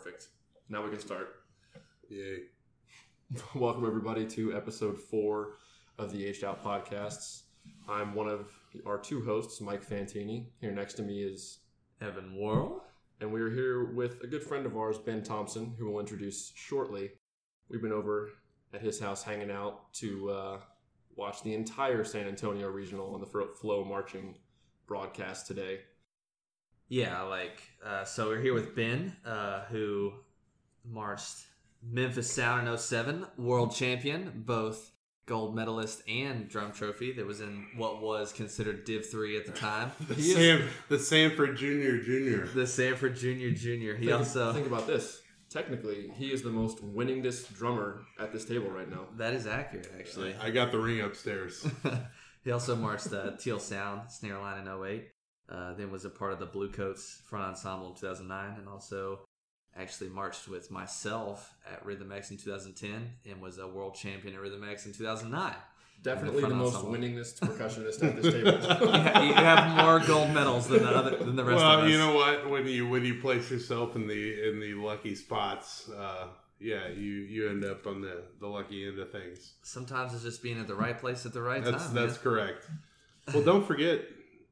Perfect. Now we can start. Yay. Welcome everybody to episode four of the Aged Out Podcasts. I'm one of our two hosts, Mike Fantini. Here next to me is Evan Worrell. and we are here with a good friend of ours, Ben Thompson, who we'll introduce shortly. We've been over at his house hanging out to uh, watch the entire San Antonio Regional on the FloMarching broadcast today. Yeah, like uh, so we're here with Ben, uh, who marched Memphis Sound in 07, world champion, both gold medalist and drum trophy that was in what was considered Div 3 at the time. The, He is- Sam, the Sanford Junior Junior. the Sanford Junior Junior. He think, also think about this. Technically, he is the most winningest drummer at this table right now. that is accurate actually. I got the ring upstairs. he also marched uh, Teal Sound snare line in 08. Uh, then was a part of the Bluecoats front ensemble in 2009, and also actually marched with myself at Rhythm X in 2010, and was a world champion at Rhythm X in 2009. Definitely the front most ensemble. winningest percussionist at this table. you have more gold medals than the other than the rest of us. well, you know what? When you when you place yourself in the in the lucky spots, uh, yeah, you you end up on the the lucky end of things. Sometimes it's just being at the right place at the right That's time. that's man. correct. Well, don't forget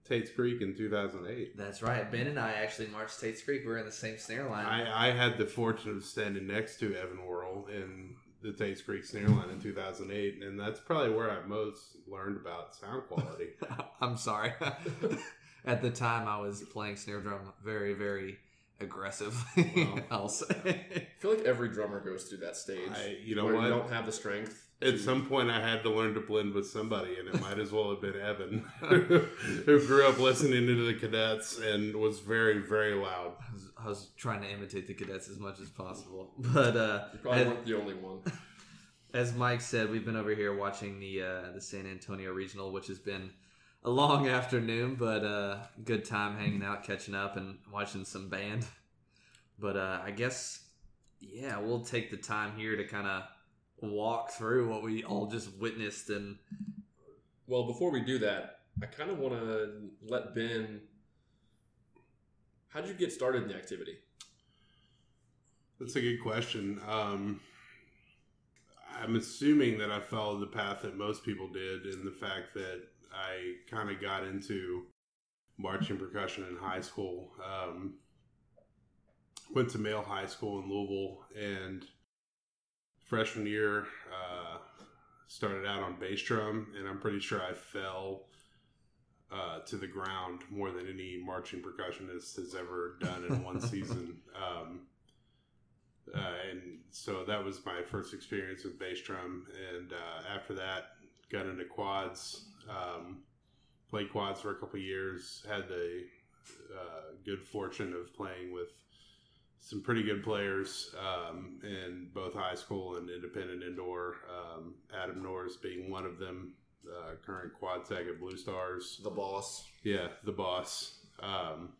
Tate's Creek in 2008. That's right. Ben and I actually marched Tate's Creek. We were in the same snare line. I, I had the fortune of standing next to Evan Worrell in the Tate's Creek snare line in 2008, and that's probably where I most learned about sound quality. I'm sorry. At the time, I was playing snare drum very, very aggressively. Well. I'll say. I feel like every drummer goes through that stage. I, you know where what? You don't have the strength. At some point, I had to learn to blend with somebody, and it might as well have been Evan, who grew up listening to the cadets and was very, very loud. I was, I was trying to imitate the cadets as much as possible, but uh, you probably as, weren't the only one. as Mike said, we've been over here watching the uh, the San Antonio Regional, which has been a long afternoon, but uh, good time hanging out, catching up, and watching some band. But uh, I guess, yeah, we'll take the time here to kind of walk through what we all just witnessed and Well, before we do that, I kind of want to let Ben. How did you get started in the activity? That's a good question. Um, I'm assuming that I followed the path that most people did, in the fact that I kind of got into marching percussion in high school. Um, went to male high school in Louisville, and freshman year uh, started out on bass drum, and I'm pretty sure I fell uh, to the ground more than any marching percussionist has ever done in one season. Um, uh, and so that was my first experience with bass drum. And uh, after that, got into quads. Um, played quads for a couple years. Had the uh, good fortune of playing with some pretty good players um, in both high school and independent indoor. Um, Adam Norris being one of them, uh, current quad tech at Blue Stars. The boss. Yeah, the boss. Um,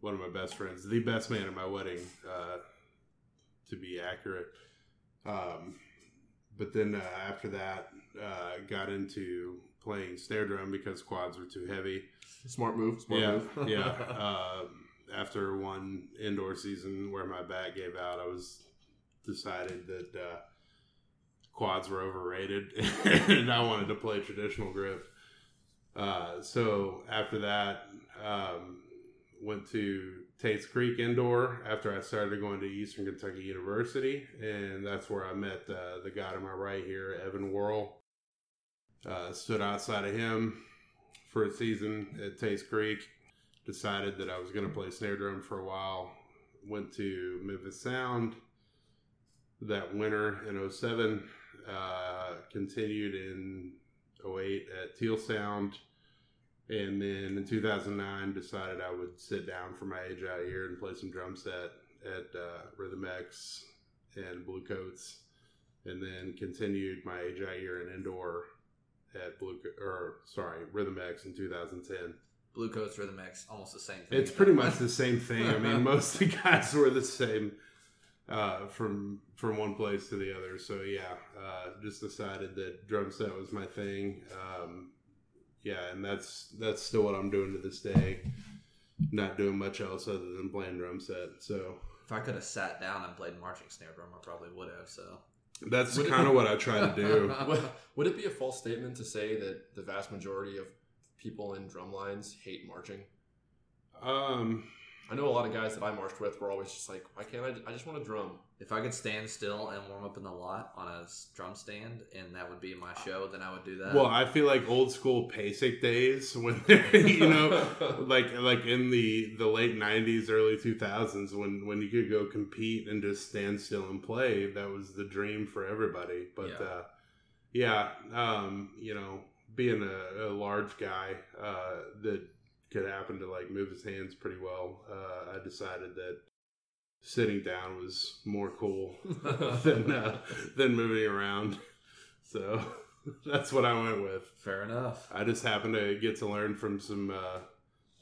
one of my best friends, the best man at my wedding, uh, to be accurate. Um, but then uh, after that, uh, got into playing snare drum because quads were too heavy. Smart move. Smart yeah, move. yeah. After one indoor season where my back gave out, I was decided that uh, quads were overrated, and I wanted to play traditional grip. Uh, so after that, um, went to Tate's Creek Indoor after I started going to Eastern Kentucky University, and that's where I met uh, the guy to my right here, Evan Worrell. Uh, stood outside of him for a season at Tate's Creek. Decided that I was going to play snare drum for a while. Went to Memphis Sound that winter in 07. Uh, continued in 08 at Teal Sound. And then in 2009, decided I would sit down for my age out year and play some drum set at uh, Rhythm X and Blue Coats. And then continued my age out year in indoor at Blue, or sorry, Rhythm X in 2010. Blue Coats Rhythm X, almost the same thing. It's pretty much the same thing. I mean, most of the guys were the same uh, from from one place to the other. So yeah, uh, just decided that drum set was my thing. Um, yeah, and that's that's still what I'm doing to this day. Not doing much else other than playing drum set. So If I could have sat down and played marching snare drum, I probably would have. So That's kind of what I try to do. would, would it be a false statement to say that the vast majority of people in drum lines hate marching? Um, I know a lot of guys that I marched with were always just like, why can't I? I just want to drum. if I could stand still and warm up in the lot on a drum stand, and that would be my show, then I would do that. well, I feel like old school PASIC days when you know, like like in the the late '90s, early 2000s, when when you could go compete and just stand still and play, that was the dream for everybody. But Yeah. uh, yeah, um, you know, being a, a large guy uh, that could happen to like move his hands pretty well, uh, I decided that sitting down was more cool than uh, than moving around. So that's what I went with. fair enough. I just happened to get to learn from some uh,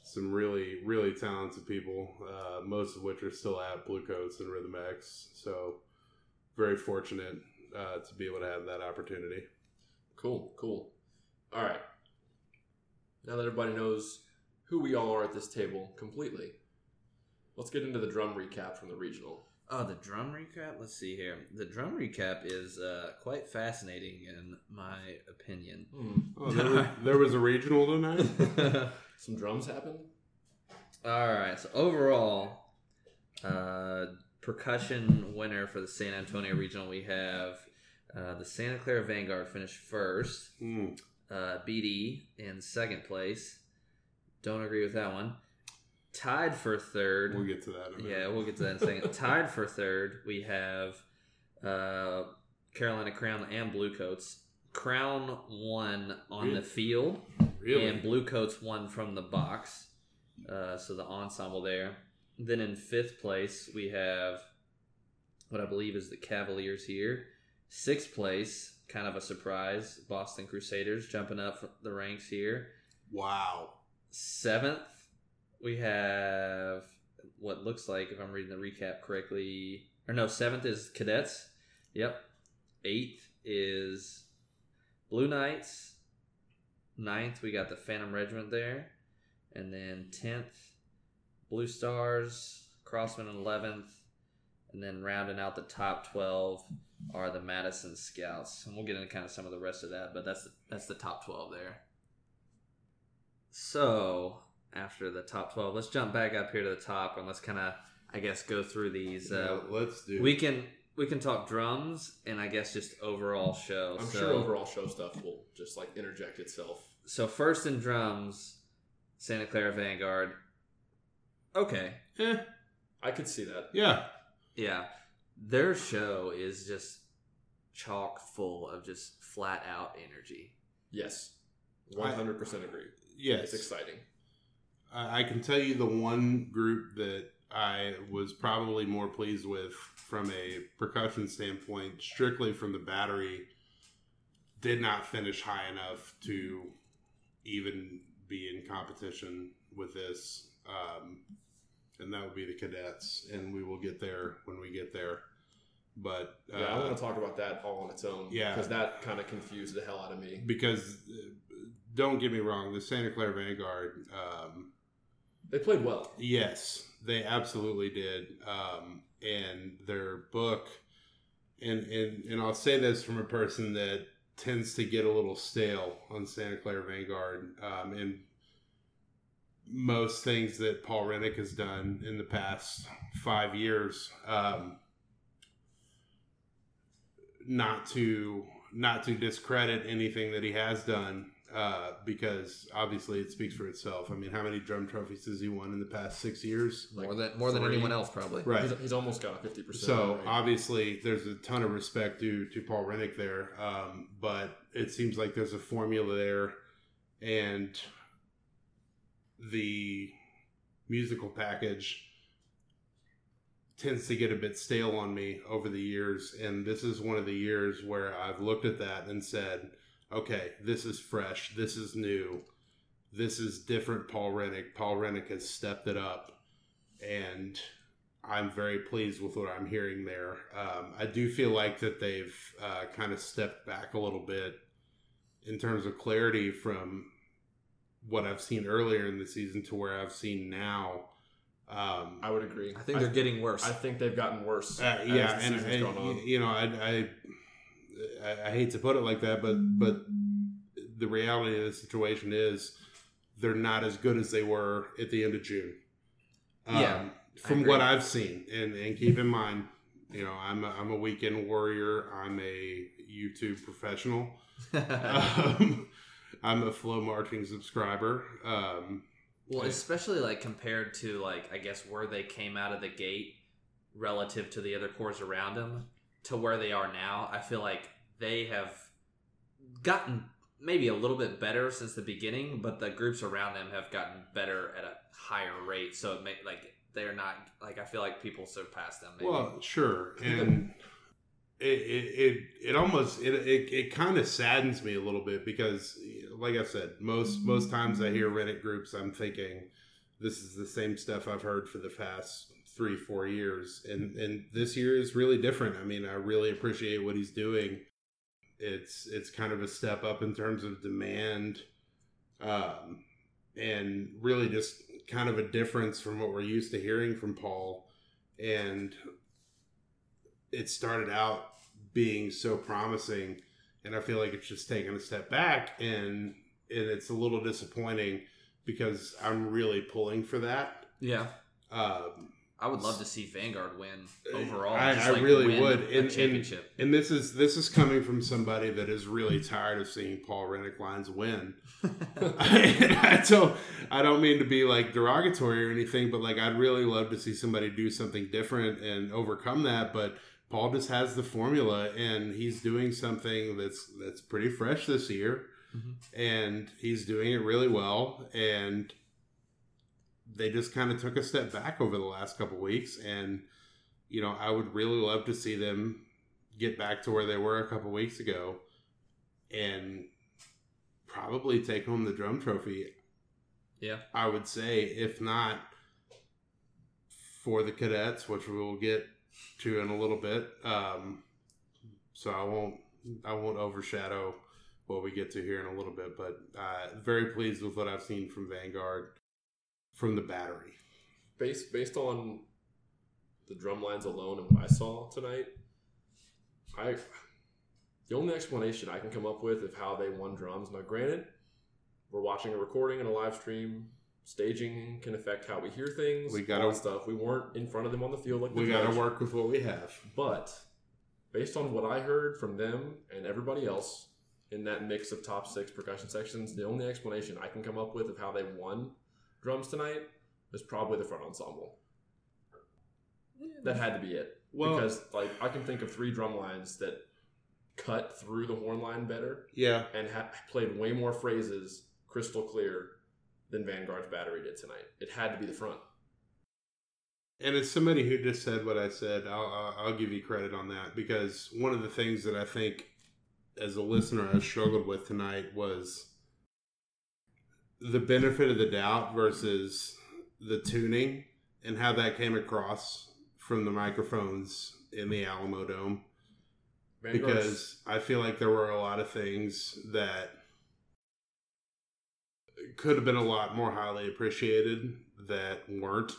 some really really talented people, uh, most of which are still at Blue Coats and Rhythm X. So very fortunate uh, to be able to have that opportunity. Cool, cool. All right. Now that everybody knows who we all are at this table completely, let's get into the drum recap from the regional. Oh, the drum recap. Let's see here. The drum recap is uh, quite fascinating in my opinion. Oh, there, was, there was a regional tonight. Some drums happened. All right. So overall, uh, percussion winner for the San Antonio regional, we have uh, the Santa Clara Vanguard finished first. Hmm. Uh, BD in second place. Don't agree with that one. Tied for third. We'll get to that. In a Yeah, we'll get to that in a second. Tied for third, we have uh, Carolina Crown and Blue Coats. Crown won on Really? the field, really. and Blue Coats won from the box. Uh, so the ensemble there. Then in fifth place, we have what I believe is the Cavaliers here. Sixth place, kind of a surprise, Boston Crusaders jumping up the ranks here. wow. Seventh, we have what looks like, if I'm reading the recap correctly, or no, seventh is Cadets. Yep. Eighth is Blue Knights. Ninth, we got the Phantom Regiment there. And then tenth, Blue Stars, Crossman eleventh. And then rounding out the top twelve are the Madison Scouts. And we'll get into kind of some of the rest of that, but that's that's the top twelve there. So after the top twelve, let's jump back up here to the top and let's kind of, I guess, go through these. Uh, Yeah, let's do. we can we can talk drums and I guess just overall show. I'm so, sure overall show stuff will just like interject itself. So first in drums, Santa Clara Vanguard. Okay, Eh, I could see that. yeah. Yeah, their show is just chock full of just flat out energy. Yes, 100 percent agree. Yes. It's exciting. I I can tell you the one group that I was probably more pleased with from a percussion standpoint, strictly from the battery, did not finish high enough to even be in competition with this. Um, and that would be the cadets. And we will get there when we get there. But uh, Yeah, I want to talk about that all on its own. Yeah. because that kind of confused the hell out of me. because uh, don't get me wrong, the Santa Clara Vanguard. Um, They played well. Yes, they absolutely did. Um, and their book, and, and and I'll say this from a person that tends to get a little stale on Santa Clara Vanguard, um, and most things that Paul Rennick has done in the past five years. Um, not to not to discredit anything that he has done uh, because obviously it speaks for itself. I mean, how many drum trophies has he won in the past six years? Like more than more than anyone else probably. Right. He's, he's almost got 50 percent. So obviously, there's a ton of respect due to Paul Rennick there, um, but it seems like there's a formula there, and the musical package tends to get a bit stale on me over the years, and this is one of the years where I've looked at that and said, "Okay, this is fresh, this is new, this is different." Paul Rennick, Paul Rennick has stepped it up, and I'm very pleased with what I'm hearing there. Um, I do feel like that they've uh, kind of stepped back a little bit in terms of clarity from what I've seen earlier in the season to where I've seen now. Um, I would agree. I think they're getting worse. I think they've gotten worse. uh, yeah, the and, season's and, on. you know, I, I I I hate to put it like that, but but the reality of the situation is they're not as good as they were at the end of June. Um, Yeah, from what I've seen, and and keep in mind, you know, I'm a, I'm a weekend warrior. I'm a YouTube professional. um, I'm a FloMarching subscriber. Um, Well, especially like compared to like I guess where they came out of the gate relative to the other corps around them to where they are now, I feel like they have gotten maybe a little bit better since the beginning, but the groups around them have gotten better at a higher rate. So it may like they're not like I feel like people surpass them. Maybe. Well, sure, and it it it, it almost it it, it kind of saddens me a little bit because, like I said, most most times I hear Rennick groups, I'm thinking this is the same stuff I've heard for the past three four years, and and this year is really different. I mean, I really appreciate what he's doing. It's it's kind of a step up in terms of demand, um, and really just kind of a difference from what we're used to hearing from Paul and it started out being so promising and i feel like it's just taken a step back and and it's a little disappointing because i'm really pulling for that yeah, um I would love to see Vanguard win overall. I- just, I like, really win would. a And- and- championship. and this is this is coming from somebody that is really tired of seeing paul rennick lines win I don't I don't mean to be like derogatory or anything, but like I'd really love to see somebody do something different and overcome that. But Paul just has the formula and he's doing something that's that's pretty fresh this year. Mhm. And he's doing it really well. And they just kind of took a step back over the last couple weeks. And, you know, I would really love to see them get back to where they were a couple weeks ago and probably take home the drum trophy. Yeah. I would say, if not for the cadets, which we will get to in a little bit. Um, so I won't I won't overshadow what we get to here in a little bit, but uh, very pleased with what I've seen from Vanguard from the battery. based based on the drum lines alone and what I saw tonight, I the only explanation I can come up with of how they won drums. Now, granted, we're watching a recording and a live stream. Staging can affect how we hear things. We gotta- that stuff. We weren't in front of them on the field like We got to work with what we have. But based on what I heard from them and everybody else in that mix of top six percussion sections, the only explanation I can come up with of how they won drums tonight is probably the front ensemble. That had to be it. Well, because like I can think of three drum lines that cut through the horn line better yeah, and ha- played way more phrases crystal clear than Vanguard's battery did tonight. It had to be the front. And as somebody who just said what I said, I'll, I'll, give you credit on that because one of the things that I think as a listener I struggled with tonight was the benefit of the doubt versus the tuning and how that came across from the microphones in the Alamodome Vanguard's- because I feel like there were a lot of things that could have been a lot more highly appreciated that weren't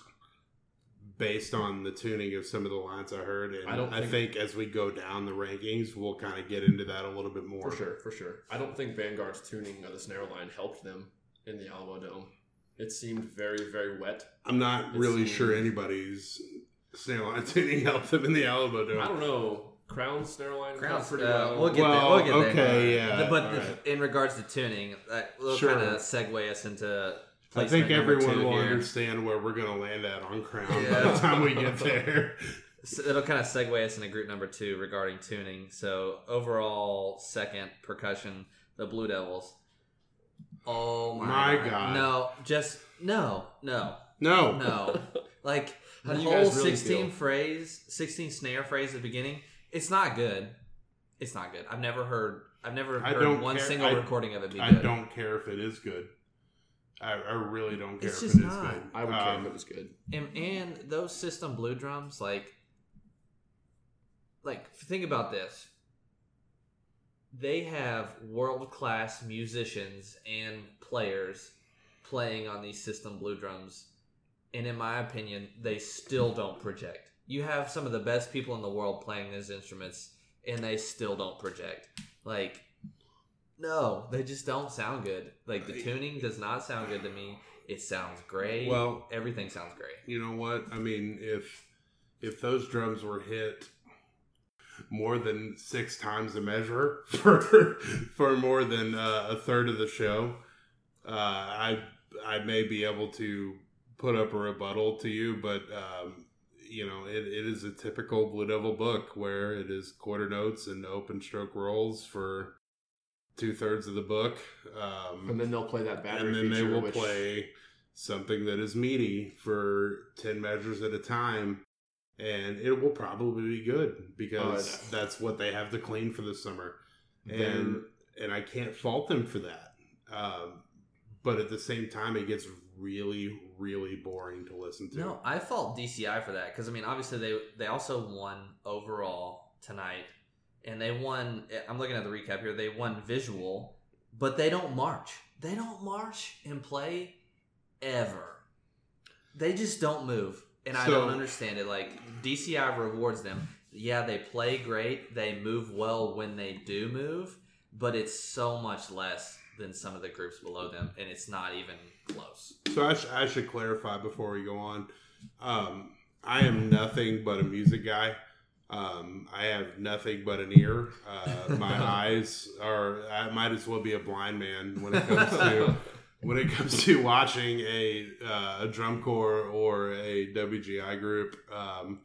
based on the tuning of some of the lines I heard. And I I, don't think, think- as we go down the rankings, we'll kind of get into that a little bit more. For sure, for sure. I don't think Vanguard's tuning of the snare line helped them in the Alamodome. It seemed very, very wet. I'm not It really seems- sure anybody's snare line tuning helped them in the Alamodome. I don't know. Crown snare line cut Crowns, pretty uh, well. we'll get Well, there. We'll get there. okay, yeah, The- but the- right. in regards to tuning, that will Sure. kind of segue us into. I think everyone will here. understand where we're going to land at on Crown by the time we get there. So it'll kind of segue us into group number two regarding tuning. So overall, second percussion, the Blue Devils. Oh my, My God. No, just no, no, No, no. like the whole guys really sixteen feel? phrase, sixteen snare phrase at the beginning. It's not good. It's not good. I've never heard. I've never I heard don't one care. single I- recording of it be I good. don't care if it is good. I, I really don't care It's if just it is not. good. I would care Um, if it was good. and and those system blue drums like like think about this they have world class musicians and players playing on these system blue drums and in my opinion, they still don't project. You have some of the best people in the world playing these instruments, and they still don't project. Like, no, they just don't sound good. Like the tuning does not sound good to me. It sounds great. Well- everything sounds great. You know what? I mean, if if those drums were hit more than six times a measure for for more than uh, a third of the show, uh, I I may be able to put up a rebuttal to you, but um, you know, it, it is a typical Blue Devil book where it is quarter notes and open stroke rolls for two thirds of the book. Um, And then they'll play that battery and then they will which- play something that is meaty for 10 measures at a time and it will probably be good because Oh, that's what they have to clean for the summer and Then- and i can't fault them for that um, but at the same time it gets really really boring to listen to No, I fault DCI for that because I mean, obviously they they also won overall tonight, and they won. Eh, I'm looking at the recap here. They won visual, but they don't march. They don't march and play ever. They just don't move, and I don't understand it. Like DCI rewards them. Yeah, they play great. They move well when they do move, but it's so much less than some of the groups below them, and it's not even close. So I, sh- I should clarify before we go on. Um, I am nothing but a music guy. Um, I have nothing but an ear. Uh, my eyes are. I might as well be a blind man when it comes to when it comes to watching a uh, a drum corps or a WGI group. Um,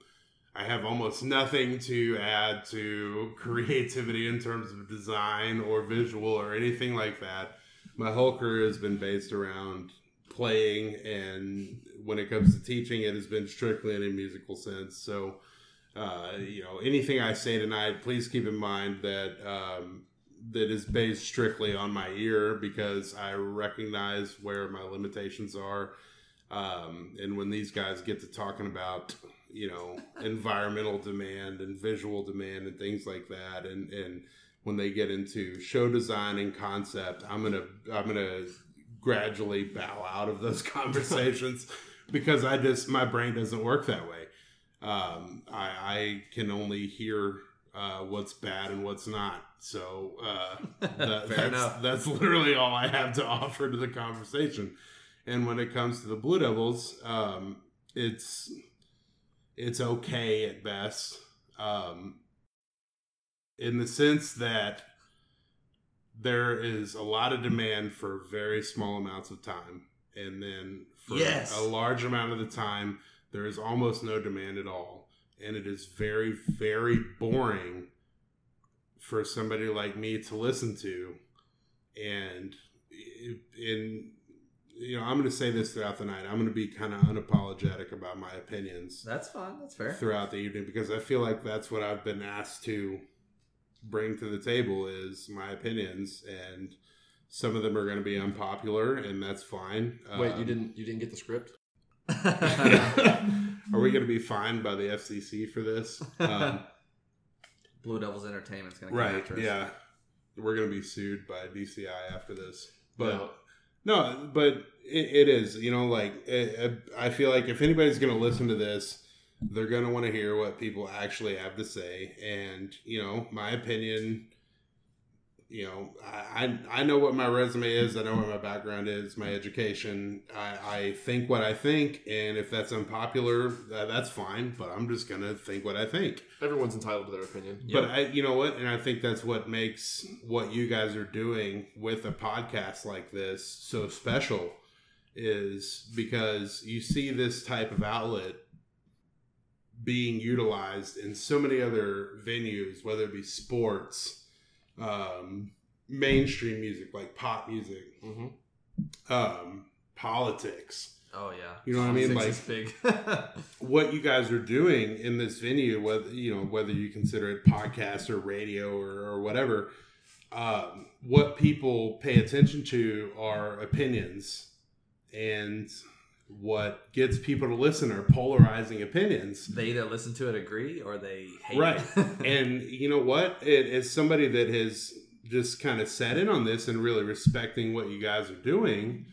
I have almost nothing to add to creativity in terms of design or visual or anything like that. My whole career has been based around playing, and when it comes to teaching, it has been strictly in a musical sense. So, uh, you know, anything I say tonight, please keep in mind that um, that is based strictly on my ear because I recognize where my limitations are. Um, and when these guys get to talking about, you know, environmental demand and visual demand and things like that, and and when they get into show design and concept, I'm gonna I'm gonna gradually bow out of those conversations because I just my brain doesn't work that way. Um, I, I can only hear uh, what's bad and what's not. So uh, that, that's, enough. that's literally all I have to offer to the conversation. And when it comes to the Blue Devils, um, it's it's okay at best, um, in the sense that there is a lot of demand for very small amounts of time, and then for Yes. a large amount of the time, there is almost no demand at all, and it is very very boring for somebody like me to listen to, and in you know, I'm going to say this throughout the night. I'm going to be kind of unapologetic about my opinions That's fine. That's fair. throughout the evening because I feel like that's what I've been asked to bring to the table is my opinions, and some of them are going to be unpopular, and that's fine. Wait, Um, you didn't you didn't get the script? are we going to be fined by the FCC for this? Um, Blue Devils Entertainment's gonna come right? Yeah, we're going to be sued by DCI after this, but. No. No, but it, it is. You know, like it, I feel like if anybody's going to listen to this, they're going to want to hear what people actually have to say. And you know, my opinion. You know, I I, I know what my resume is. I know what my background is, my education. I, I think what I think, and if that's unpopular, that, that's fine. But I'm just gonna think what I think. Everyone's entitled to their opinion. Yep. But I, you know what, and I think that's what makes what you guys are doing with a podcast like this so special, is because you see this type of outlet being utilized in so many other venues, whether it be sports, um, mainstream music like pop music, hmm um, politics. Oh yeah. You know what I mean? Like big. what you guys are doing in this venue, whether you know whether you consider it podcast or radio or, or whatever, um, what people pay attention to are opinions, and what gets people to listen are polarizing opinions. they either listen to it, agree, or they hate. Right. it. and you know what? It, as somebody that has just kind of sat in on this and really respecting what you guys are doing,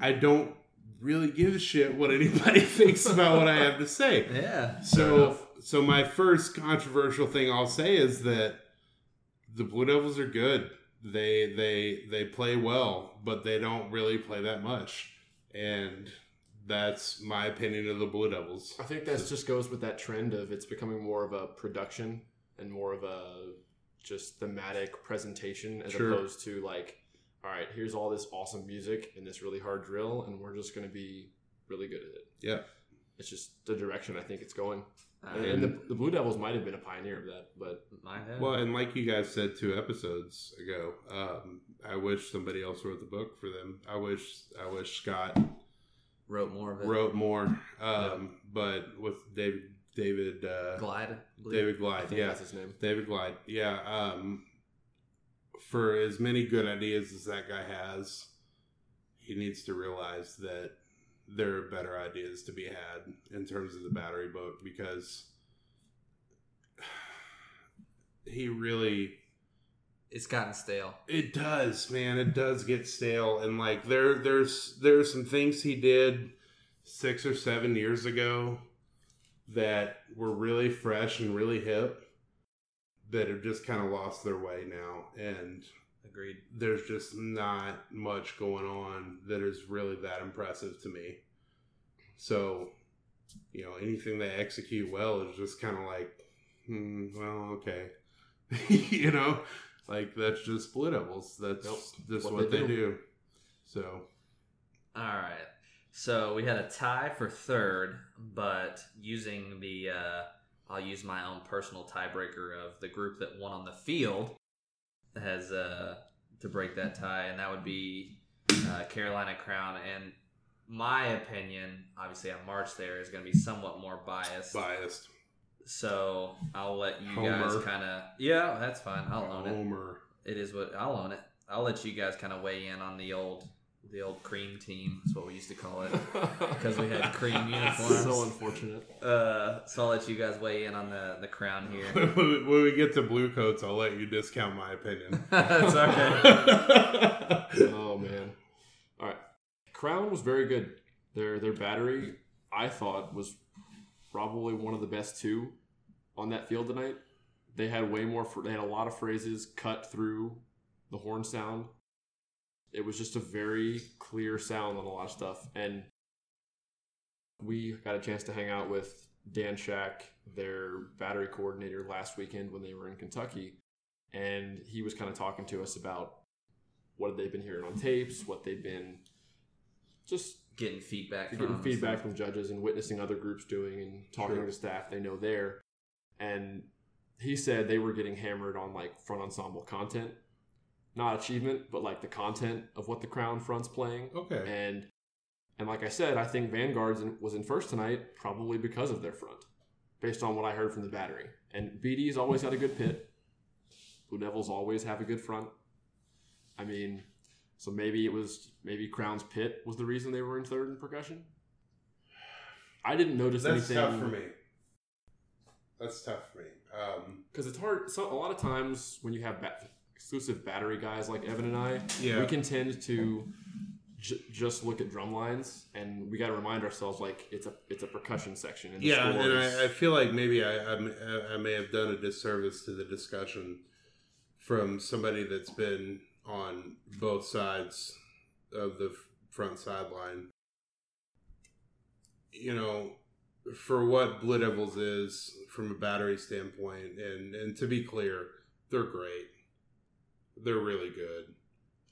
I don't really give a shit what anybody thinks about what I have to say. Yeah. So, so my first controversial thing I'll say is that the Blue Devils are good. They they they play well, but they don't really play that much, and that's my opinion of the Blue Devils. I think that just goes with that trend of it's becoming more of a production and more of a just thematic presentation as Sure. opposed to like, all right, here's all this awesome music and this really hard drill, and we're just going to be really good at it. Yeah. It's just the direction I think it's going. I And, mean, and the, the Blue Devils might have been a pioneer of that, but Well, and like you guys said two episodes ago, um, I wish somebody else wrote the book for them. I wish I wish Scott wrote more of it. wrote more, um, but with David David uh, Glyde. David Glyde, yeah, that's his name. David Glyde, yeah. Um, for as many good ideas as that guy has, he needs to realize that there are better ideas to be had in terms of the battery book because he really It's gotten stale. it does, man. It does get stale, and like there, there's there's some things he did six or seven years ago that were really fresh and really hip that have just kind of lost their way now, and Agreed. there's just not much going on that is really that impressive to me. So, you know, anything they execute well is just kind of like, hmm, well, okay, you know, like that's just Blue Devils. That's Nope. just What what, they they, do. do. So, All right. So we had a tie for third, but using the, uh, I'll use my own personal tiebreaker of the group that won on the field has uh, to break that tie, and that would be uh, Carolina Crown. And my opinion, obviously, on March there is going to be somewhat more biased. biased. So I'll let you Homer. guys kind of. Yeah, that's fine. I'll own it. Homer. It is what I'll own it. I'll let you guys kind of weigh in on the old, the old cream team. That's what we used to call it because we had cream uniforms. so unfortunate. Uh, so I'll let you guys weigh in on the the crown here. when we get to blue coats, I'll let you discount my opinion. That's okay. oh man. All right. Crown was very good. Their their battery, I thought, was probably one of the best two on that field tonight. They had way more. They had a lot of phrases cut through the horn sound. It was just a very clear sound on a lot of stuff, and we got a chance to hang out with Dan Shack, their battery coordinator, last weekend when they were in Kentucky, and he was kind of talking to us about what they've been hearing on tapes, what they've been just Getting feedback from getting feedback so- from judges and witnessing other groups doing and talking Sure. to staff they know there. And he said they were getting hammered on like front ensemble content, not achievement, but like the content of what the Crown front's playing. okay. And and like I said, I think Vanguard's in, was in first tonight probably because of their front, based on what I heard from the battery. And BD's always had a good pit. Blue Devils always have a good front. I mean, so maybe it was maybe Crown's pit was the reason they were in third in percussion. I didn't notice That's anything That's tough for me. That's tough for me. Um, because it's hard. So a lot of times when you have exclusive battery guys like Evan and I, Yeah. we can tend to j- just look at drum lines, and we got to remind ourselves like it's a it's a percussion section. And yeah, and I, I feel like maybe I, I, I may have done a disservice to the discussion from somebody that's been on both sides of the front sideline. You know, for what Blue Devils is from a battery standpoint, and and to be clear, they're great. They're really good.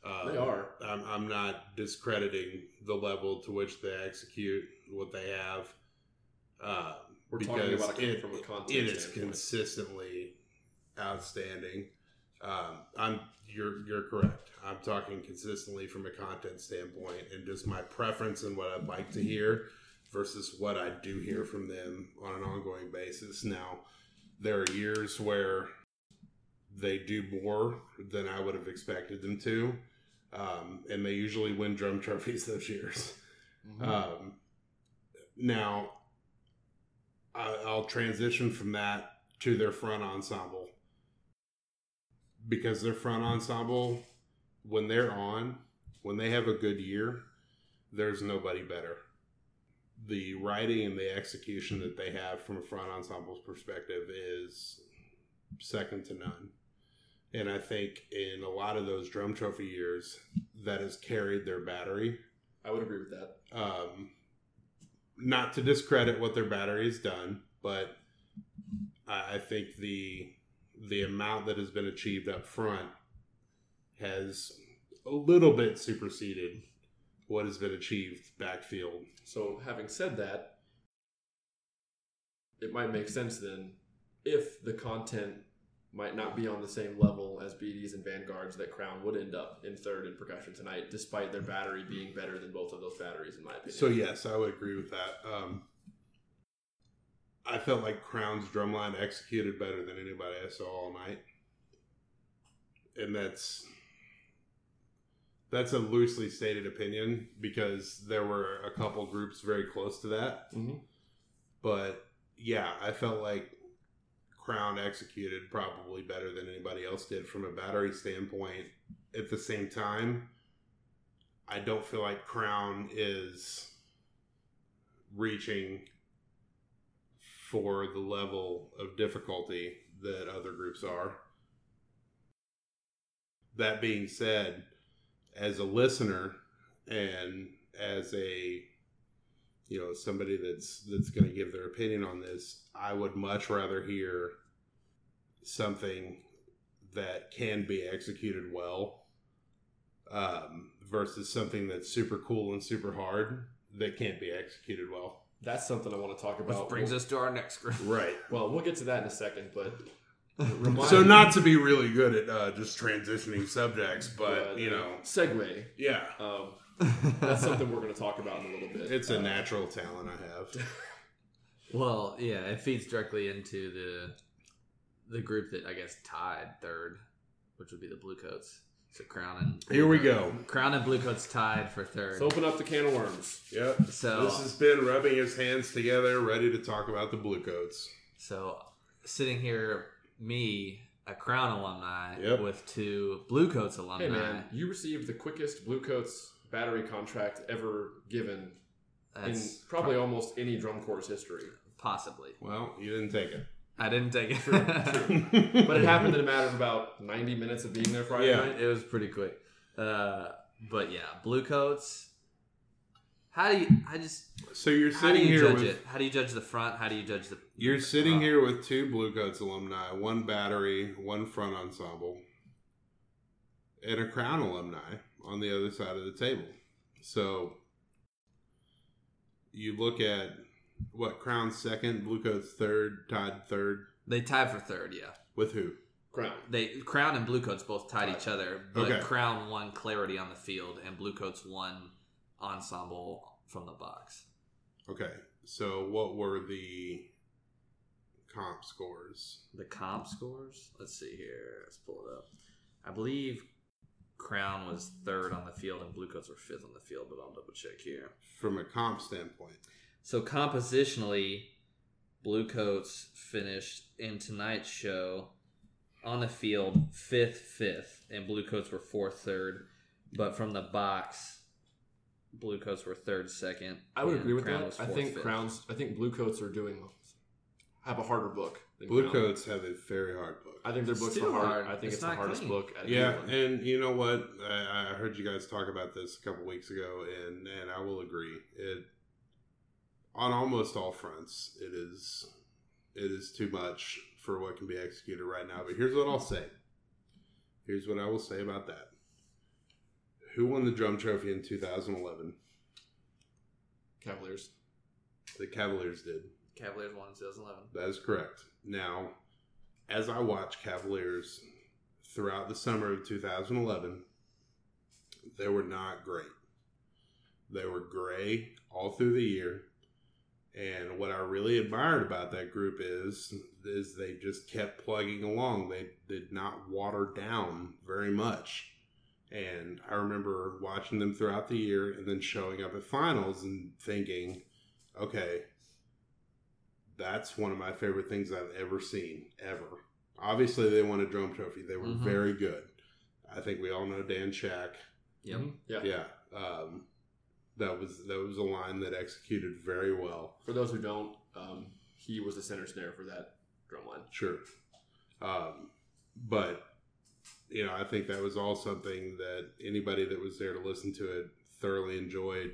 Um, They are. I'm, I'm not discrediting the level to which they execute what they have. Um, We're talking about it it, from a content it is consistently outstanding. Um, I'm you're you're correct. I'm talking consistently from a content standpoint and just my preference and what I'd like to hear versus what I do hear from them on an ongoing basis. Now, there are years where they do more than I would have expected them to, um, and they usually win drum trophies those years. Mhm. Um, now, I, I'll transition from that to their front ensemble because their front ensemble, when they're on, when they have a good year, there's nobody better. The writing and the execution that they have from a front ensemble's perspective is second to none. And I think in a lot of those drum trophy years, that has carried their battery. I would agree with that. Um, not to discredit what their battery has done, but I, I think the the amount that has been achieved up front has a little bit superseded what has been achieved backfield. So, having said that, it might make sense then if the content might not be on the same level as BDs and Vanguards that Crown would end up in third in percussion tonight, despite their battery being better than both of those batteries, in my opinion. So yes, I would agree with that. Um, I felt like Crown's drumline executed better than anybody I saw all night, and that's that's a loosely stated opinion because there were a couple groups very close to that. Mhm. But yeah, I felt like Crown executed probably better than anybody else did from a battery standpoint. At the same time, I don't feel like Crown is reaching for the level of difficulty that other groups are. That being said, as a listener and as a you know somebody that's that's going to give their opinion on this, I would much rather hear something that can be executed well um, versus something that's super cool and super hard that can't be executed well. That's something I want to talk about. Which about. brings us to our next group. Right. Well, we'll get to that in a second, but remind- So not to be really good at uh, just transitioning subjects, but you know, segue. yeah, Um, that's something we're going to talk about in a little bit. it's a Uh, natural talent I have. well, yeah, it feeds directly into the the group that I guess tied third, which would be the Bluecoats. So Crown and Here we go. Crown and Bluecoats tied for third. Let's open up the can of worms. Yep. So This has been rubbing his hands together, ready to talk about the Bluecoats. So sitting here, me, a Crown alumni, Yep. with two Bluecoats alumni. Hey man, you received the quickest Bluecoats battery contract ever given in That's probably almost any drum corps history. possibly. Well, you didn't take it. I didn't take it. But it happened in a matter of about 90 minutes of being there Friday Yeah. night. It was pretty quick. Uh, but yeah, Bluecoats. How do you? I just. So you're How do sitting you here judge with it? How do you judge the front? How do you judge the? you're sitting Uh, here with two Bluecoats alumni, one battery, one front ensemble, and a Crown alumni on the other side of the table. So you look at what Crown second, Bluecoats third, tied third They tied for third. Yeah, with who? Crown. they Crown and Bluecoats both tied each other, but Okay. Crown won clarity on the field, and Bluecoats won ensemble from the box. Okay, so what were the comp scores? The comp scores. Let's see here. Let's pull it up. I believe Crown was third on the field, and Bluecoats were fifth on the field, but I'll double check here. From a comp standpoint, So compositionally, Bluecoats finished in tonight's show on the field fifth, fifth, and Bluecoats were fourth, third. But from the box, Bluecoats were third, second. I would agree with Crown that. I fourth, think fifth. Crowns. I think Bluecoats are doing have a harder book. Than Crown. Bluecoats have a very hard book. I think their It's book's still the hard. hard. I think It's it's, the not hardest clean. book. At Yeah, anyone. and you know what? I, I heard you guys talk about this a couple weeks ago, and and I will agree. It on almost all fronts, it is it is too much for what can be executed right now. But here's what I'll say. Here's what I will say about that. Who won the drum trophy in 2011? Cavaliers. The Cavaliers did. Cavaliers won in 2011. That is correct. Now, as I watch Cavaliers throughout the summer of 2011, they were not great. They were gray all through the year. And what I really admired about that group is is they just kept plugging along. They did not water down very much. And I remember watching them throughout the year and then showing up at finals and thinking, okay, that's one of my favorite things I've ever seen, ever. Obviously, they won a drum trophy. They were Mhm. very good. I think we all know Dan Shack. Yep. Mhm. Yeah. Yeah. Um, That was that was a line that executed very well. For those who don't, um, he was the center snare for that drum line. Sure. Um, but you know, I think that was all something that anybody that was there to listen to it thoroughly enjoyed.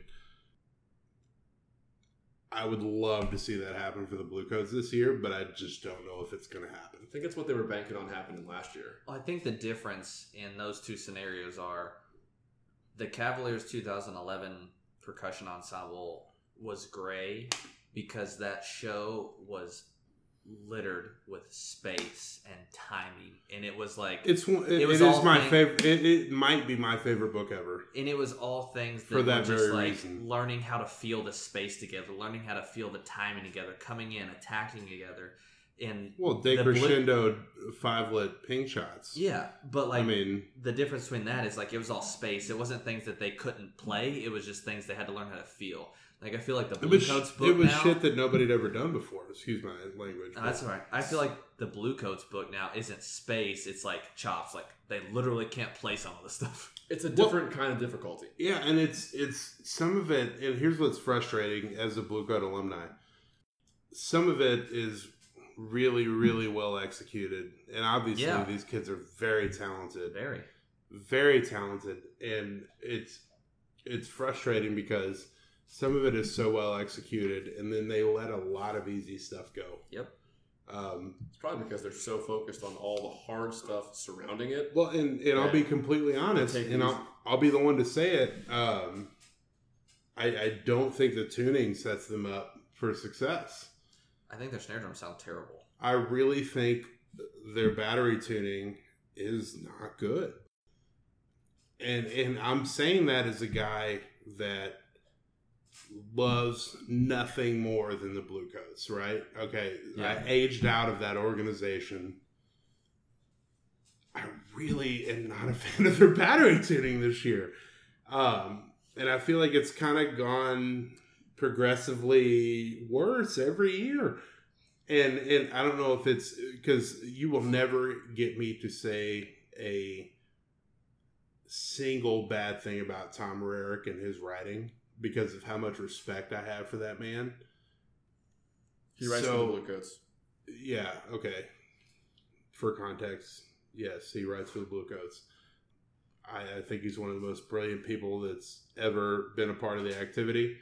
I would love to see that happen for the Bluecoats this year, but I just don't know if it's going to happen. I think it's what they were banking on happening last year. Well, I think the difference in those two scenarios are the Cavaliers 2011 percussion ensemble was gray because that show was littered with space and timing, and it was like It's one- it, It was it is my thing- favorite. It, it might be my favorite book ever. and it was all things that For that were just very like reason. learning how to feel the space together, learning how to feel the timing together, coming in, attacking together, and Well, The Blue- decrescendo five lit ping shots. yeah, but like I mean, the difference between that is like it was all space. It wasn't things that they couldn't play. It was just things they had to learn how to feel. Like I feel like the it Blue Coats book it was now. shit that nobody had ever done before. Excuse my language. Uh, no, that's all right. I feel like the Blue Coats book now isn't space. It's like chops. Like they literally can't play some of the stuff. It's a Well- different kind of difficulty. Yeah, and it's it's some of it, and here's what's frustrating as a Blue Coat alumni. Some of it is really, really well executed, and obviously Yeah. these kids are very talented, Very. very talented, and it's it's frustrating because some of it is so well executed, and then they let a lot of easy stuff go. Yep. Um, It's probably because they're so focused on all the hard stuff surrounding it. Well, and, and I'll be completely honest, and I'll, I'll be the one to say it. Um, I, I don't think the tuning sets them up for success. I think their snare drums sound terrible. I really think their battery tuning is not good. And and I'm saying that as a guy that loves nothing more than the Blue Coats, right? Okay, Yeah. I aged out of that organization. I really am not a fan of their battery tuning this year. Um, and I feel like it's kind of gone progressively worse every year. And and I don't know if it's because you will never get me to say a single bad thing about Tom Rarick and his writing because of how much respect I have for that man. He writes So- for the Blue Coats. Yeah, okay. For context, yes, he writes for the Blue Coats. I, I think he's one of the most brilliant people that's ever been a part of the activity.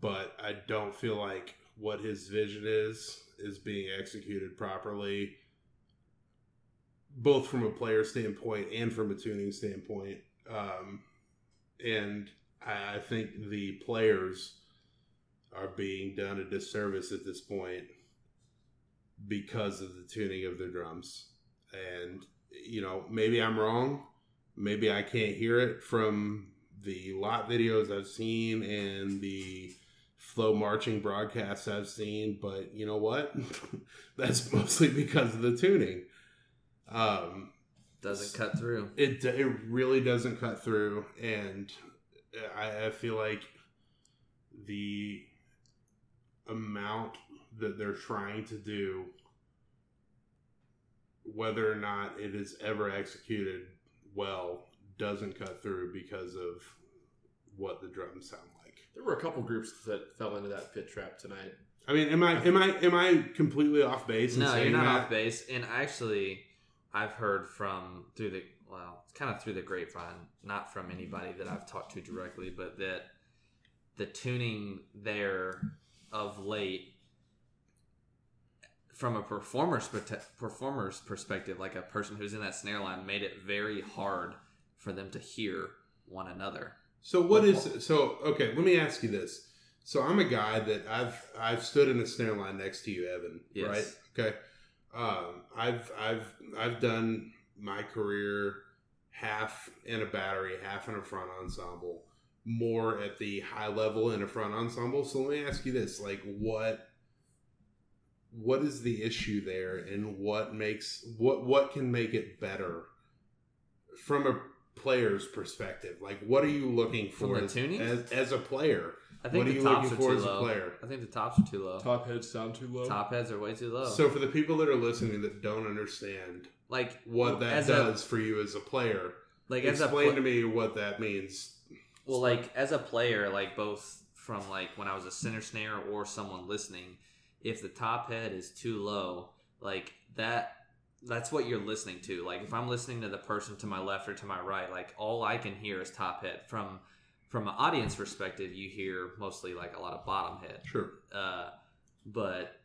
But I don't feel like what his vision is is being executed properly, both from a player standpoint and from a tuning standpoint. Um, and I, I think the players are being done a disservice at this point because of the tuning of their drums. And, you know, maybe I'm wrong. Maybe I can't hear it from the lot videos I've seen and the FloMarching broadcasts I've seen, but you know what? That's mostly because of the tuning. Um, Doesn't cut through. it it really doesn't cut through, and I, I feel like the amount that they're trying to do, whether or not it is ever executed well, doesn't cut through because of what the drums sound like. There were a couple groups that fell into that pit trap tonight. I mean, am I am I am I completely off base? No, you're not that? off base. And actually, I've heard from through the well, it's kind of through the grapevine, not from anybody that I've talked to directly, but that the tuning there of late, from a performer's performer's perspective, like a person who's in that snare line, made it very hard for them to hear one another. So what is so okay, let me ask you this. So I'm a guy that I've I've stood in a snare line next to you, Evan. Yes. Right? Okay. Um, I've I've I've done my career half in a battery, half in a front ensemble, more at the high level in a front ensemble. So let me ask you this: like what what is the issue there and what makes what what can make it better from a player's perspective like what are you looking for as, as, as a player I think What are the you tops looking are for too as a player? I think the tops are too low. Top heads sound too low. Top heads are way too low. so for the people that are listening that don't understand like what that does a, for you as a player like explain pla- to me what that means Well, like as a player, like both from like when I was a center snare or someone listening, if the top head is too low, like that that's what you're listening to. Like if I'm listening to the person to my left or to my right, like all I can hear is top head. From from an audience perspective, you hear mostly like a lot of bottom head. Sure. Uh, but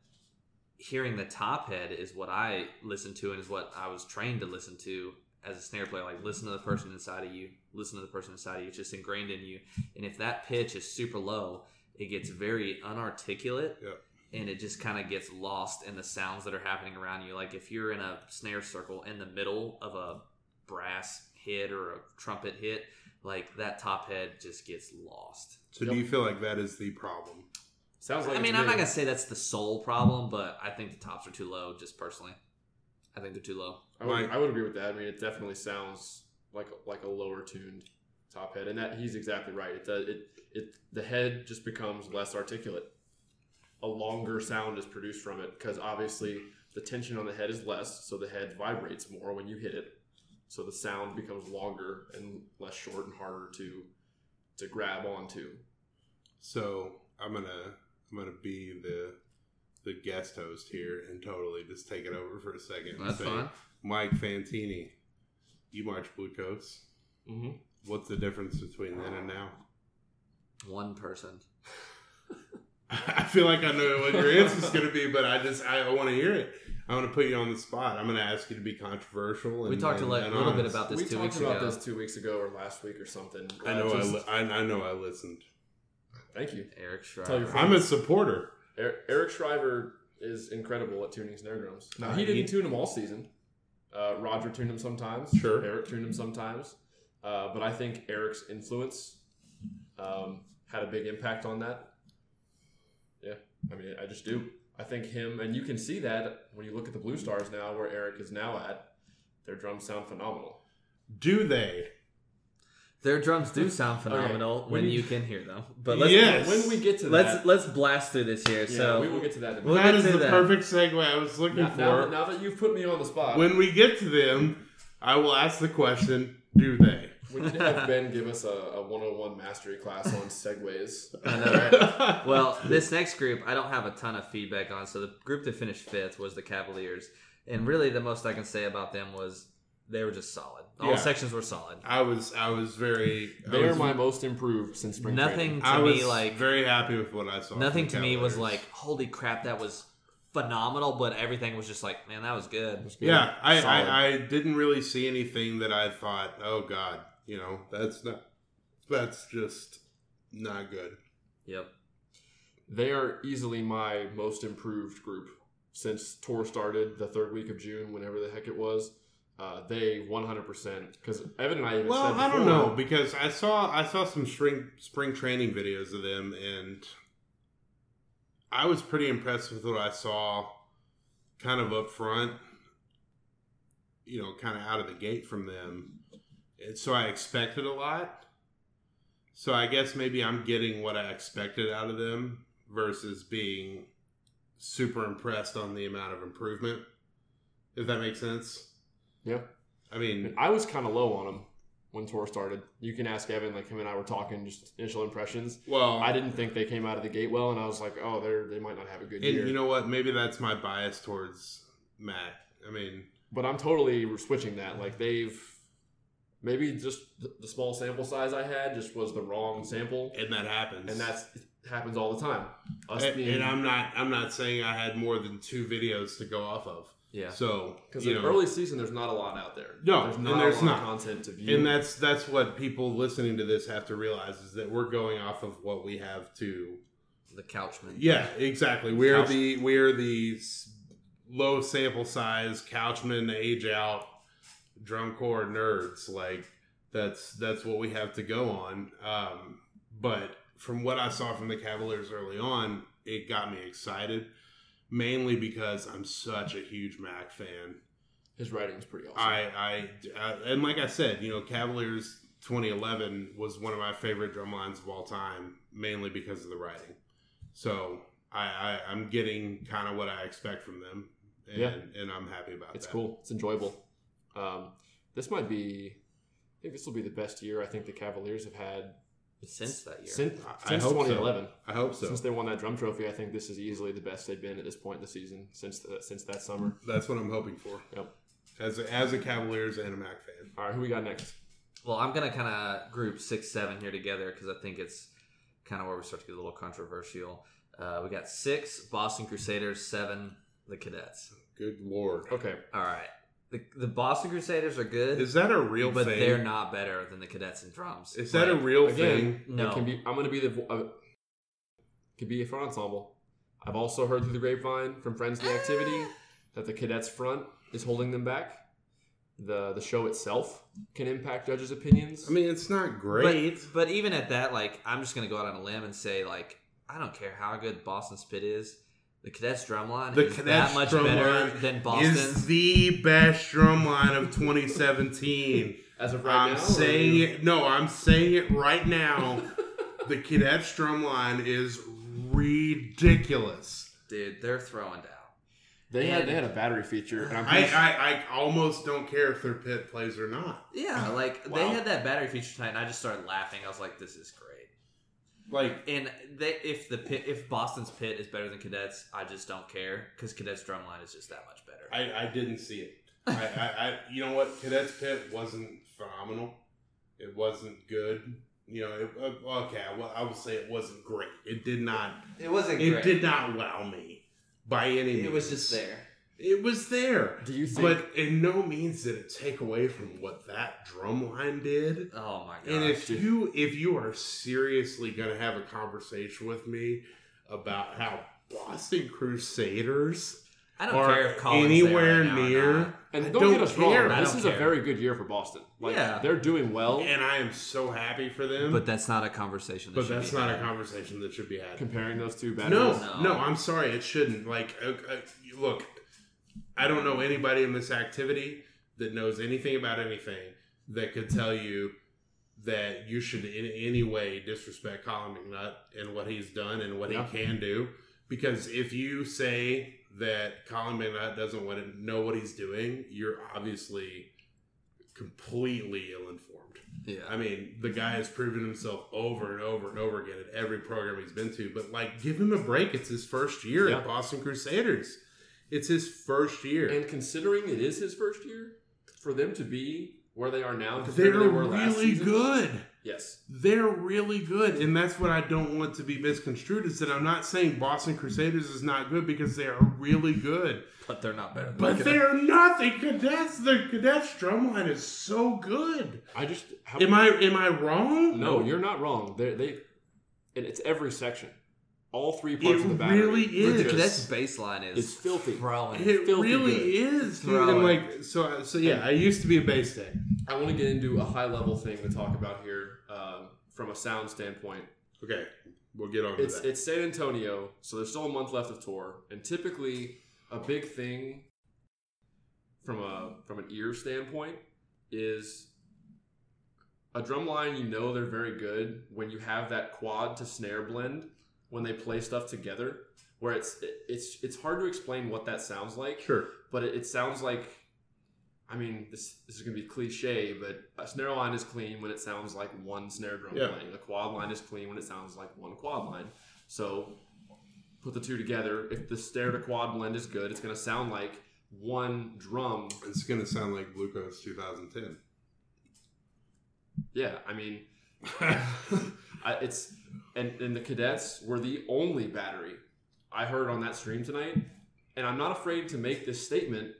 hearing the top head is what I listen to and is what I was trained to listen to as a snare player. Like listen to the person inside of you, listen to the person inside of you. It's just ingrained in you. And if that pitch is super low, it gets very unarticulate. Yep. And it just kind of gets lost in the sounds that are happening around you. Like if you're in a snare circle in the middle of a brass hit or a trumpet hit, like that top head just gets lost. So Yep. do you feel like that is the problem? Sounds like I mean, I'm me. not gonna say that's the sole problem, but I think the tops are too low. Just personally, I think they're too low. I would, I would agree with that. I mean, it definitely sounds like like a lower tuned top head, and that he's exactly right. It does it it the head just becomes less articulate. A longer sound is produced from it because obviously the tension on the head is less, so the head vibrates more when you hit it. So the sound becomes longer and less short and harder to to grab onto. So I'm gonna I'm gonna be the the guest host here and totally just take it over for a second. That's say, fine. Mike Fantini, you march Blue Coats. Mm-hmm. What's the difference between then and now? One person. I feel like I know what your answer is going to be, but I just I, want to hear it. I want to put you on the spot. I'm going to ask you to be controversial. And, We talked a and- li- and little bit about this we two talked weeks about ago. this two weeks ago or last week or something. I know I, just- li- I I know I listened. thank you. Eric Tell your Schreiber. I'm a supporter. Er- Eric Shriver is incredible at tuning snare drums. Now Uh, he didn't he- tune them all season. Uh, Roger tuned them sometimes. Sure. Eric tuned them sometimes. Uh, but I think Eric's influence um, had a big impact on that. Yeah, I mean, I just do. I think him, and you can see that when you look at the Blue Stars now, where Eric is now at. Their drums sound phenomenal. Do they? Their drums do sound phenomenal Okay, when you can hear them. But let's Yes. When we get to let's that, let's blast through this here. yeah, so we will get to that. In We'll minute. that get is to the that. perfect segue I was looking now, for. now, that, now that you've put me on the spot, when we get to them, I will ask the question: Do they? We need to have Ben give us a, a 101 mastery class on segues. I know, right? well, this next group I don't have a ton of feedback on. So the group that finished fifth was the Cavaliers, and really the most I can say about them was they were just solid. All Yeah. sections were solid. I was I was very. I They are my most improved since spring Nothing training. to I was me like very happy with what I saw. nothing from to me was like holy crap that was phenomenal, but everything was just like man that was good. Yeah, I, I, I didn't really see anything that I thought, oh god, you know, that's not, that's just not good. Yep. They are easily my most improved group since tour started the third week of June, whenever the heck it was. Uh, they 100% because Evan and I even Well, said I don't know because I saw I saw some spring spring training videos of them and I was pretty impressed with what I saw, kind of up front. You know, kind of out of the gate from them, so I expected a lot. So I guess maybe I'm getting what I expected out of them versus being super impressed on the amount of improvement. If that makes sense. Yeah. I mean, I was kind of low on them when tour started. You can ask Evan, like him and I were talking, just initial impressions. well, I didn't think they came out of the gate well, and I was like, oh, they're they might not have a good And year. you know what? Maybe that's my bias towards Matt. I mean, but I'm totally switching that. Like they've maybe just the, the small sample size I had just was the wrong sample, and that happens. and that's happens all the time. Us and, being and I'm not. I'm not saying I had more than two videos to go off of. Yeah. So because in know, early season, there's not a lot out there. No, there's and not there's a lot not. of content to view. and that's that's what people listening to this have to realize is that we're going off of what we have to. The Couchman. Yeah, exactly. We are Couch- the we are the low sample size Couchman age out drum corps nerds. Like that's that's what we have to go on. Um, but from what I saw from the Cavaliers early on, it got me excited. Mainly because I'm such a huge Mac fan. his writing is pretty awesome. I, I, uh, and like I said, you know, Cavaliers 2011 was one of my favorite drum lines of all time, mainly because of the writing. So I, I I'm getting kind of what I expect from them, and, Yeah. and I'm happy about that. it's that. cool. It's enjoyable. Um, this might be. I think this will be the best year I think the Cavaliers have had since that year. Since, I since hope so. 2011, I hope so. since they won that drum trophy, I think this is easily the best they've been at this point in the season since the, since that summer. That's what I'm hoping for. Yep. As a, as a Cavaliers and a Mac fan. All right, who we got next? Well, I'm gonna kind of group six, seven here together because I think it's kind of where we start to get a little controversial. Uh, we got six Boston Crusaders, seven the Cadets. Good lord. Okay, All right, the, the Boston Crusaders are good, Is that a real thing? but thing? they're not better than the Cadets and drums. Is that a real again, thing? No. it can be. I'm going to be the. vo- Uh, could be a front ensemble. I've also heard through the grapevine from friends in the activity that the cadets front is holding them back. The the show itself can impact judges' opinions. I mean, it's not But, great. but even at that, like, I'm just gonna go out on a limb and say, like, I don't care how good Boston Spit is. The Cadets drumline The is Cadets that much better line than is Boston's. the best drumline of 2017. as of right I'm now, saying or- it. No, I'm saying it right now. the Cadets drumline is ridiculous. Dude, they're throwing down. They had they had a battery feature, and I'm I, sure- I, I almost don't care if their pit plays or not. Yeah, like they had that battery feature tonight, and I just started laughing. I was like, "This is great." Like, And they, if the pit, if Boston's pit is better than Cadets, I just don't care because Cadets drumline is just that much better. I, I didn't see it. I, I, I, you know what? Cadets Pit wasn't phenomenal. It wasn't good. You know, it, uh, okay, I will, I will say it wasn't great. It did not. it wasn't. It did not wow me by any means. It was just there. It was there. Do you think? But in no means did it take away from what that drum line did. Oh my god! And if you if you are seriously gonna have a conversation with me about how Boston Crusaders I don't are care if Collins anywhere right near, and don't, don't get us care. wrong, this don't is a very good year for Boston. Like Yeah. they're doing well and I am so happy for them. but that's not a conversation. That but should that's be not a had. conversation that should be had. comparing those two No, batteries. No. no, I'm sorry, it shouldn't. Like, uh, uh, look, I don't know anybody in this activity that knows anything about anything that could tell you that you should in any way disrespect Colin McNutt and what he's done and what Yeah. he can do. Because if you say that Colin McNutt doesn't want to know what he's doing, you're obviously completely ill-informed. Yeah. I mean, the guy has proven himself over and over and over again at every program he's been to. But like, give him a break. It's his first year Yeah. at Boston Crusaders. It's his first year. And considering it is his first year, for them to be where they are now compared They're they were last really season, good. Yes, They're really good, and that's what I don't want to be misconstrued. Is that I'm not saying Boston Crusaders is not good because they are really good, but they're not better. Than but they're not. The cadets, the cadets drumline is so good. I just how, Am I am I wrong? no, you're not wrong. They they, and it's every section, all three parts It of the battery. really is. the Cadets baseline is It's filthy. Throwing. It filthy really good. is, dude. And Throwing. like, so, so yeah. I used to be a bass tech. I want to get into a high level thing to talk about here um, from a sound standpoint. Okay, we'll get on to It's that. it's San Antonio, so there's still a month left of tour, and typically a big thing from a from an ear standpoint is a drum line. You know they're very good when you have that quad to snare blend when they play stuff together. Where it's it's it's hard to explain what that sounds like, Sure. but it, it sounds like. I mean, this this is gonna be cliche, but a snare line is clean when it sounds like one snare drum Yeah. playing. A quad line is clean when it sounds like one quad line. So put the two together. If the snare to quad blend is good, it's gonna sound like one drum. It's gonna sound like Bluecoats 2010. Yeah, I mean, I, it's and and the cadets were the only battery I heard on that stream tonight, and I'm not afraid to make this statement.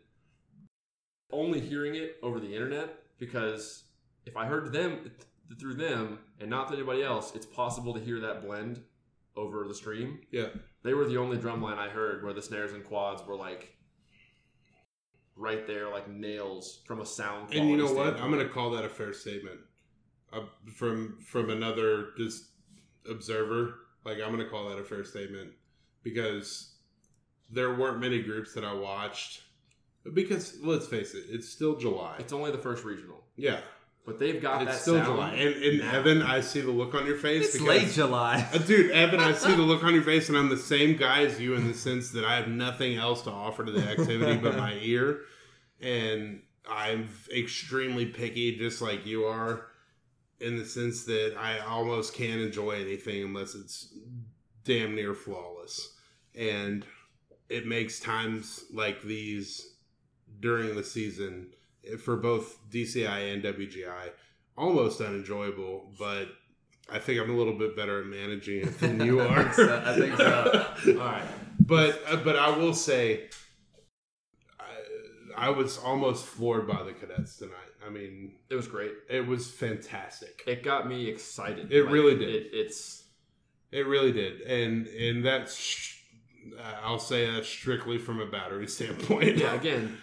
Only hearing it over the internet because if I heard them th- through them and not through anybody else, it's possible to hear that blend over the stream. yeah. They were the only drum line I heard where the snares and quads were like right there, like nails from a sound. And you know quality what? I'm gonna call that a fair statement. Uh, from from another just observer, like I'm gonna call that a fair statement because there weren't many groups that I watched. Because let's face it, it's still July. It's only the first regional, Yeah, but they've got it's that still sound. July. And, and now. Evan, I see the look on your face. It's because- late July. Uh, Dude, Evan, I see the look on your face, and I'm the same guy as you in the sense that I have nothing else to offer to the activity but my ear. And I'm extremely picky, just like you are. In the sense that I almost can't enjoy anything unless it's damn near flawless. And it makes times like these during the season for both DCI and WGI almost unenjoyable, but I think I'm a little bit better at managing it than you I are. think so. I think so. All right. but uh, but I will say, I, I was almost floored by the cadets tonight. I mean, It was great. it was fantastic. It got me excited. It really did. It, it's It really did, and and that's uh, I'll say that strictly from a battery standpoint. yeah. Again,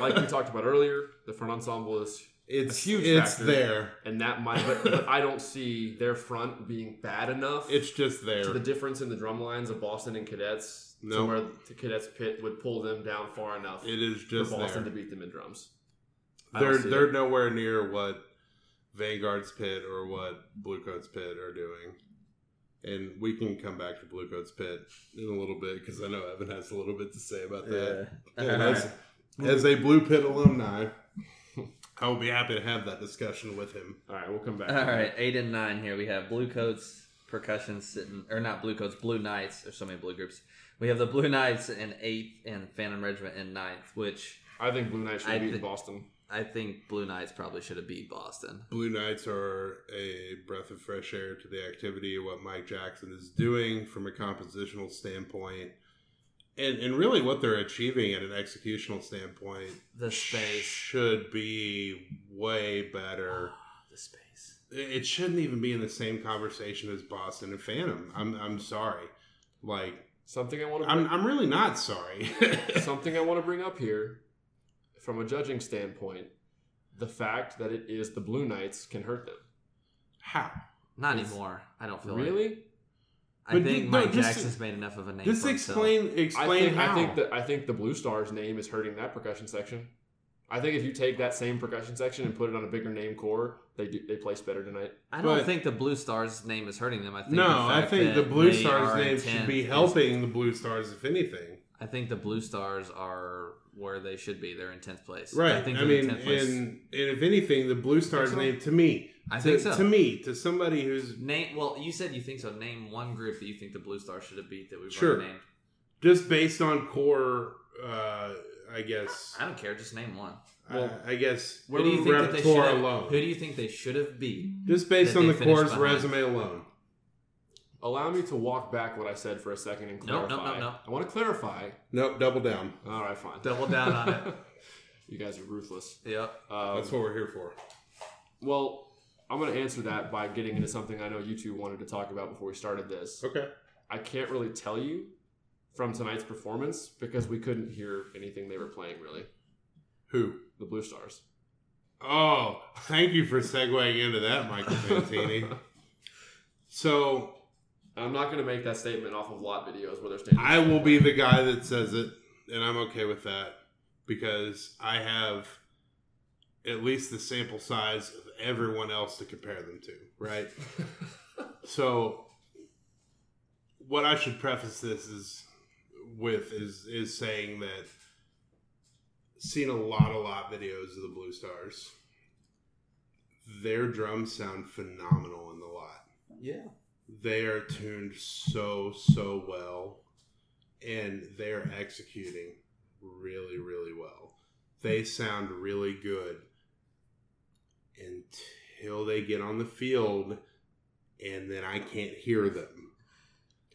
like we talked about earlier, the front ensemble is, it's huge It's there. and that might, but, but I don't see their front being bad enough. It's just there. to the difference in the drum lines of Boston and Cadets to No. where the Cadets pit would pull them down far enough it is for just Boston there. to beat them in drums. I don't They're they're it. nowhere near what Vanguard's pit or what Bluecoat's pit are doing. And we can come back to Bluecoat's pit in a little bit because I know Evan has a little bit to say about that. Yeah. And as, as a Blue Pit alumni, I will be happy to have that discussion with him. All right, we'll come back. All right, eight and nine here. We have Blue Coats percussion sitting, or not Blue Coats, Blue Knights. There's so many blue groups. We have the Blue Knights in eighth and Phantom Regiment in ninth, which I think Blue Knights should I beat thi- Boston. I think Blue Knights probably should have beat Boston. Blue Knights are a breath of fresh air to the activity of what Mike Jackson is doing from a compositional standpoint. And, and really what they're achieving at an executional standpoint The space, should be way better. Ah, the space. It shouldn't even be in the same conversation as Boston and Phantom. I'm I'm sorry. Like Something I want to I'm I'm really not sorry. something I want to bring up here, from a judging standpoint, the fact that it is the Blue Knights can hurt them. How? Not It's- anymore. I don't feel like. Really? I But think ju- no, Mike just- Jackson's made enough of a name. Just for himself. explain I explain think how. I think that I think the Blue Stars name is hurting that percussion section. I think if you take that same percussion section and put it on a bigger name corps, they do they place better tonight. I don't but- think the Blue Stars name is hurting them. I think no, the I think the Blue Stars name should be 10th is- helping the Blue Stars, if anything. I think the Blue Stars are where they should be. They're in tenth place. Right. I I, think they're mean, and, and if anything, the Blue Stars so? name to me, I to, think so. to me, to somebody who's Name. Well, you said you think so. Name one group that you think the Blue Stars should have beat that we've Sure. already named. just based on corps, uh, I guess. I don't care. Just name one. I, I guess Who do you think that they should have? alone. Who do you think they should have beat? just based on the core's behind? resume alone. Allow me to walk back what I said for a second and No, clarify. no, no, no. I want to clarify. Nope, double down. All right, fine. Double down on it. you guys are ruthless. Yep. Um, That's what we're here for. well, I'm going to answer that by getting into something I know you two wanted to talk about before we started this. Okay. I can't really tell you from tonight's performance because we couldn't hear anything they were playing really. Who? The Blue Stars. Oh, thank you for segueing into that, Michael Fantini. so I'm not going to make that statement off of lot videos where they're standing. I will be the guy that says it, and I'm okay with that because I have at least the sample size of everyone else to compare them to, right? so, what I should preface this is with is is saying that seen a lot, a lot videos of the Blue Stars. Their drums sound phenomenal in the lot Yeah. They are tuned so so well and they're executing really really well they sound really good until they get on the field and then i can't hear them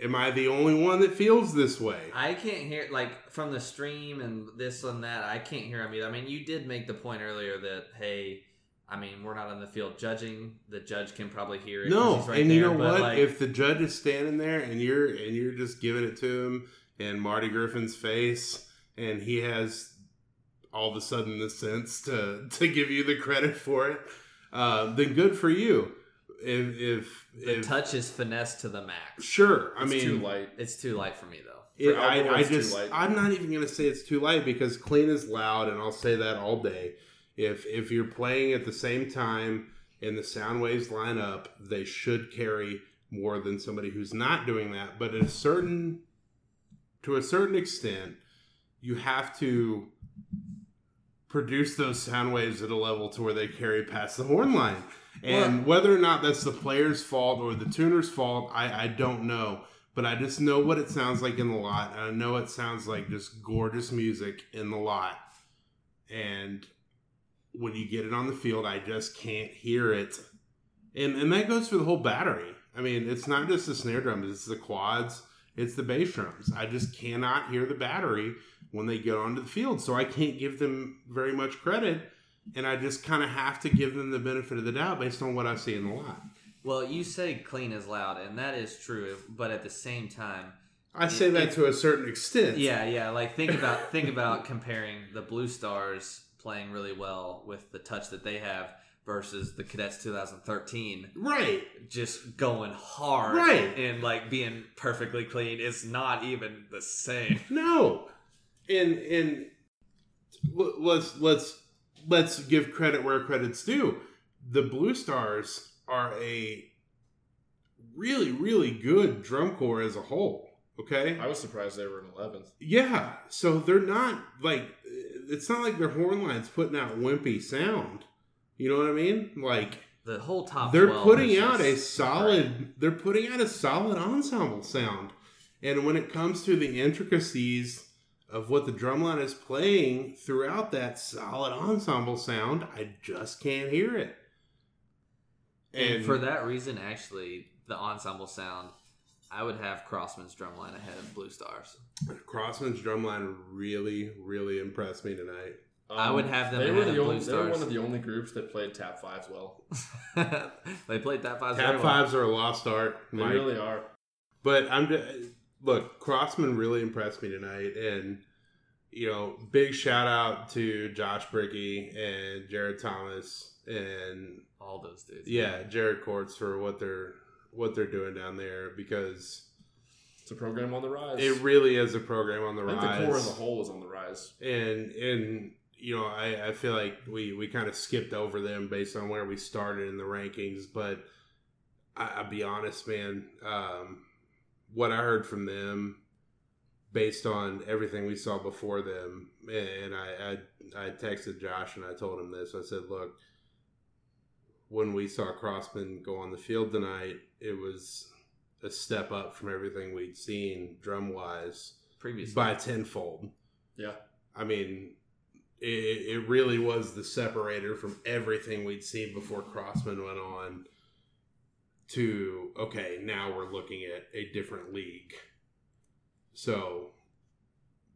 am i the only one that feels this way I can't hear like from the stream and this and that. I can't hear him either. I mean, you did make the point earlier that hey, I mean, we're not on the field judging. The judge can probably hear it. no he's right and you there, know but, what like, if the judge is standing there and you're and you're just giving it to him in marty griffin's face and he has all of a sudden the sense to to give you the credit for it uh, then good for you if if, the if touch is finesse to the max. sure i It's mean too light. It's too light for me though. it, I, I just. I'm not even gonna say it's too light because clean is loud, and I'll say that all day. If if you're playing at the same time and the sound waves line up, they should carry more than somebody who's not doing that. But at a certain to a certain extent, you have to produce those sound waves at a level to where they carry past the horn line. And whether or not that's the player's fault or the tuner's fault, I, I don't know. But I just know what it sounds like in the lot. And I know it sounds like just gorgeous music in the lot. And when you get it on the field, I just can't hear it. And and that goes for the whole battery. I mean, it's not just the snare drums, it's the quads, it's the bass drums. I just cannot hear the battery when they get onto the field. So I can't give them very much credit. And I just kind of have to give them the benefit of the doubt based on what I see in the lot. Well, you say clean is loud, and that is true. But at the same time, I say that If- to a certain extent. yeah, yeah. Like think about think about comparing the Blue Stars playing really well with the touch that they have versus the Cadets 2013 Right. just going hard Right. and like being perfectly clean. It's not even the same. No, and and l- let's let's let's give credit where credit's due. The Blue Stars are a really really good drum corps as a whole. Okay, I was surprised they were in eleventh. yeah. So they're not like it's not like their horn lines putting out wimpy sound. You know what I mean? Like The whole top. they're putting out a solid they're putting out a solid ensemble sound and when it comes to the intricacies of what the drumline is playing throughout that solid ensemble sound i just can't hear it And for that reason, actually, the ensemble sound, I would have Crossmen's drumline ahead of Blue Stars. crossmen's drumline really really impressed me tonight I would have them Um, They were ahead the of only. Blue They were one of the only groups that played tap fives well. they played that five. tap fives are a lost art They Mike. really are. But I'm just, look, Crossman really impressed me tonight, and you know, big shout out to Josh Bricky and Jared Thomas and All those dudes. yeah, Jared Courts for what they're what they're doing down there because It's a program on the rise. it really is a program on the I think rise. the corps as a whole is on the rise. and and you know, I, I feel like we we kind of skipped over them based on where we started in the rankings, but I, I'll be honest, man. Um, what I heard from them, based on everything we saw before them, and I, I I texted Josh and I told him this. I said, look, when we saw Crossmen go on the field tonight, it was a step up from everything we'd seen drum wise Previously. by tenfold. Yeah. I mean, it, it really was the separator from everything we'd seen before Crossmen went on to, okay, now we're looking at a different league. So,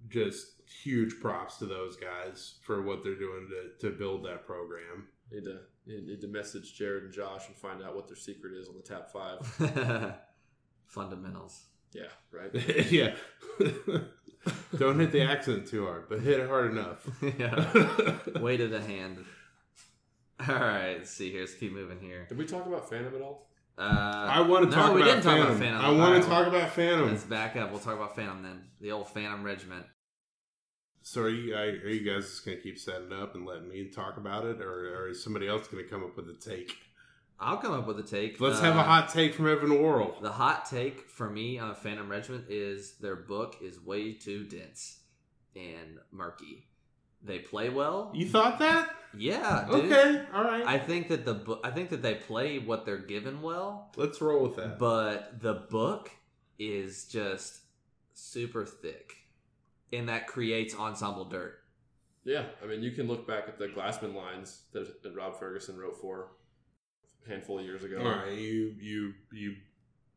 just huge props to those guys for what they're doing to, to build that program. Need to need need to message Jared and Josh and find out what their secret is on the tap five. Fundamentals. Yeah, right. yeah. Don't hit the accent too hard, but hit it hard enough. yeah. Weight of the hand. All right. Let's see here. Let's keep moving here. Did we talk about Phantom at all? Uh, I want to no, talk, we about didn't talk Phantom. about Phantom. I want All to talk about Phantom. Let's back up. We'll talk about Phantom then. The old Phantom Regiment. So are you, are you guys just going to keep setting up and letting me talk about it, or, or is somebody else going to come up with a take? I'll come up with a take. Let's Uh, have a hot take from Evan Worrell. The hot take for me on Phantom Regiment is their book is way too dense and murky. They play well. You thought that? Yeah, dude. Okay, all right. I think that the book. I think that they play what they're given well, Let's roll with that. but the book is just super thick, and that creates ensemble dirt. Yeah, I mean, you can look back at the Glassmen lines that, that Rob Ferguson wrote for a handful of years ago. all right, you you you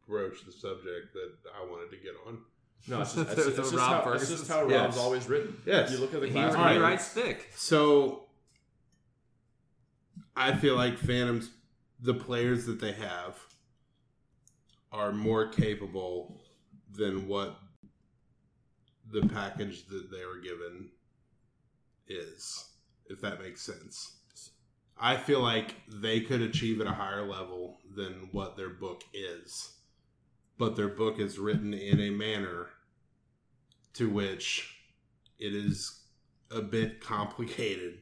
broached the subject that I wanted to get on. No, it's just, it's, The it's just Rob how, it's Ferguson just how Yes. Rob's always written. Yes. You look at the He, Glassmen he Alright. lines. writes thick. So I feel like Phantoms, the players that they have, are more capable than what the package that they were given is, if that makes sense. I feel like they could achieve at a higher level than what their book is. But their book is written in a manner to which it is a bit complicated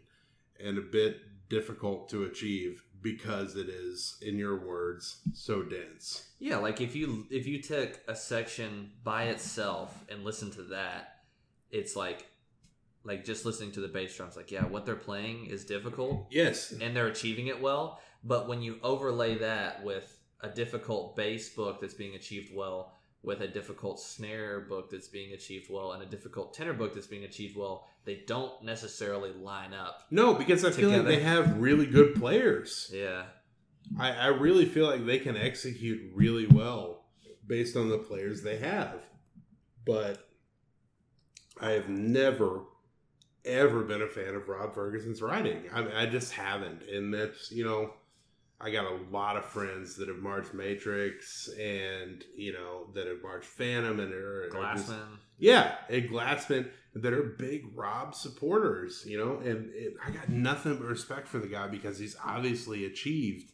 and a bit difficult to achieve because it is, in your words, so dense. Yeah, like if you if you took a section by itself and listen to that, it's like like just listening to the bass drums, like yeah, what they're playing is difficult, Yes. and they're achieving it well. But when you overlay that with a difficult bass book that's being achieved well, with a difficult snare book that's being achieved well, and a difficult tenor book that's being achieved well, they don't necessarily line up. No, because I feel like they have really good players. Yeah, I, I really feel like they can execute really well based on the players they have. But I have never, ever been a fan of Rob Ferguson's writing. I, I just haven't. And that's, you know, I got a lot of friends that have marched Matrix and, you know, that have marched Phantom and are, are just- Glassmen. yeah, and Glassmen that are big Rob supporters, you know, and it, I got nothing but respect for the guy because he's obviously achieved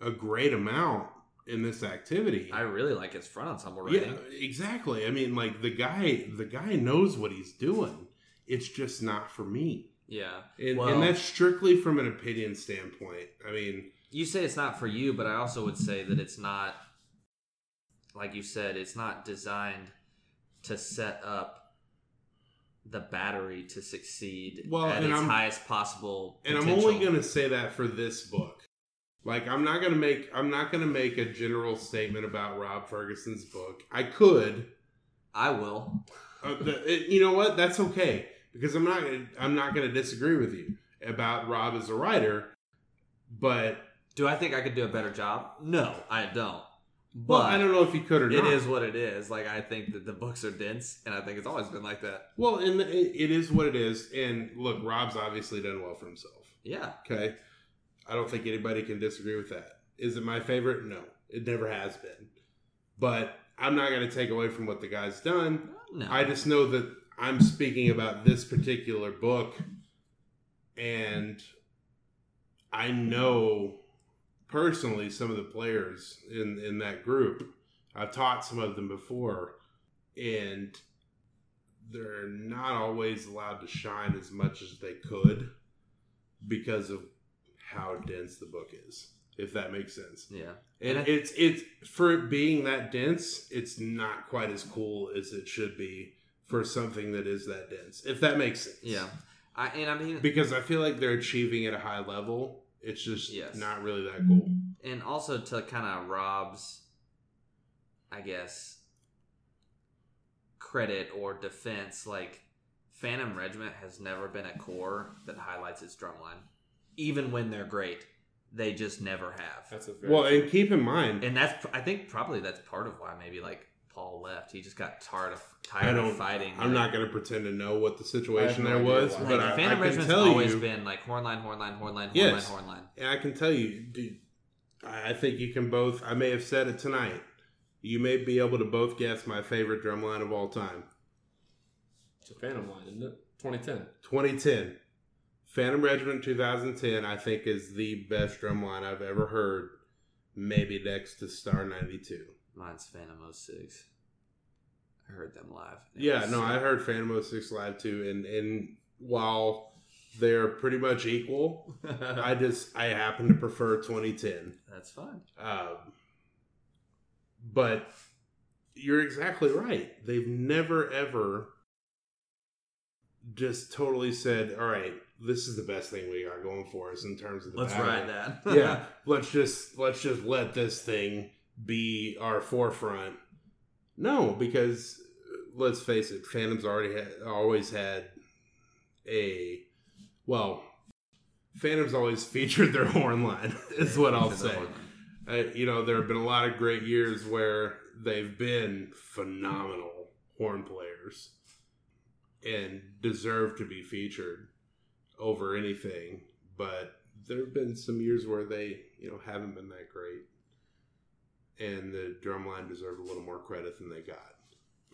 a great amount in this activity. I really like his front ensemble yeah, writing. exactly. I mean, like the guy, the guy knows what he's doing. It's just not for me, Yeah, and, Well- and that's strictly from an opinion standpoint. I mean, you say it's not for you, but I also would say that it's not, like you said, it's not designed to set up the battery to succeed Well, at its I'm- highest possible. and I'm only going to say that for this book. Like I'm not going to make I'm not going to make a general statement about Rob Ferguson's book. I could, I will. uh, the, it, you know what? That's okay because I'm not gonna, I'm not going to disagree with you about Rob as a writer. But Do I think I could do a better job? No, I don't. But well, I don't know if you could or it not. is what it is. Like I think that the books are dense, and I think it's always been like that. Well, and it, it is what it is. And look, Rob's obviously done well for himself. Yeah, Okay. I don't think anybody can disagree with that. Is it my favorite? No, it never has been. But I'm not going to take away from what the guy's done. no, I just know that I'm speaking about this particular book, and I know personally some of the players in in that group. I've taught some of them before, and they're not always allowed to shine as much as they could because of how dense the book is. If that makes sense. yeah. And And it's it's for it being that dense, it's not quite as cool as it should be for something that is that dense. If that makes sense. Yeah. I and I mean, Because I feel like they're achieving at a high level. It's just Yes. not really that cool. Mm-hmm. and also to kind of Rob's, I guess, credit or defense, like Phantom Regiment has never been a corps that highlights its drumline, even when they're great. They just never have, That's a very Well, and keep in mind, and that's I think probably that's part of why maybe like Paul left. He just got tired of tired of fighting. I'm not going to pretend to know what the situation there was, why. Like, but I, I Phantom can Regiment's tell always you, been like hornline, hornline, hornline, hornline, Yes. hornline. and I can tell you, dude, I I think you can both. I may have said it tonight. You may be able to both guess my favorite drum line of all time. It's a Phantom line, isn't it? 2010. 2010. Phantom Regiment 2010, I think, is the best drum line I've ever heard. Maybe next to Star 92. Mine's Phantom 06. I heard them live. It Yeah, was no. I heard Phantom 06 live too. And, and while they're pretty much equal, I just, I happen to prefer 2010. That's fine. Um, but you're exactly right. They've never ever just totally said, "All right, this is the best thing we got going for us in terms of the Let's battle. ride that. yeah, let's just let's just let this thing be our forefront. No, because let's face it, Phantom's already had, always had a well. Phantom's always featured their horn line. Is what I'll say. Uh, you know, there have been a lot of great years where they've been phenomenal horn players and deserve to be featured over anything. But there have been some years where they, you know, haven't been that great, and the drumline deserve a little more credit than they got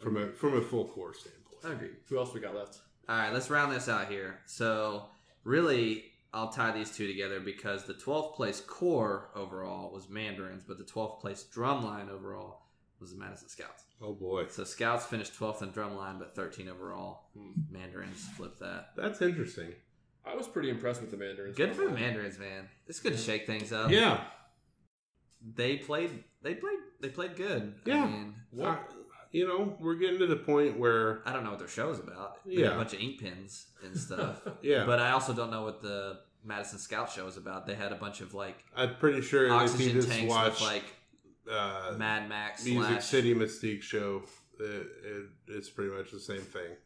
from a from a full corps standpoint. I agree. Who else we got left? All right, let's round this out here. So, really, I'll tie these two together because the 12th place corps overall was Mandarins, but the 12th place drumline overall was the Madison Scouts. Oh boy, So, Scouts finished 12th in drumline, but 13 overall. Hmm. Mandarins flipped that. that's interesting. I was pretty impressed with the Mandarins. Good for the Mandarins, man. It's good to shake things up. Yeah, they played. They played. They played good. Yeah. I mean, What, you know, we're getting to the point where, I don't know what their show's about. They Yeah. a bunch of ink pens and stuff. yeah, But I also don't know what the Madison Scout show is about. They had a bunch of like I'm pretty sure oxygen just tanks watch with like uh, Mad Max Music slash City Mystique show, it, it, it's pretty much the same thing.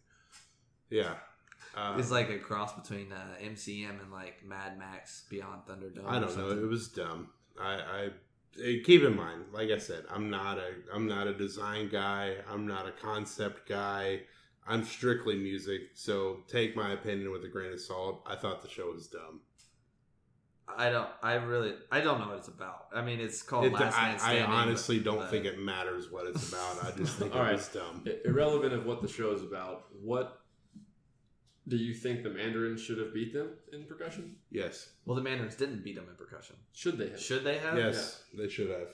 Yeah. Uh, It's like a cross between uh, MCM and like Mad Max Beyond Thunderdome. I don't know. It was dumb. I, I Eh, keep in mind, like I said, I'm not a I'm not a design guy. I'm not a concept guy. I'm strictly music. So take my opinion with a grain of salt. I thought the show was dumb. I don't. I really. I don't know what it's about. I mean, it's called It, Last I, Man I honestly but- don't but- think it matters what it's about. I just think it All right. was dumb. Irrelevant of what the show is about, what do you think the Mandarins should have beat them in percussion? Yes. Well, the Mandarins didn't beat them in percussion. Should they have? Should they have? Yes, they should have.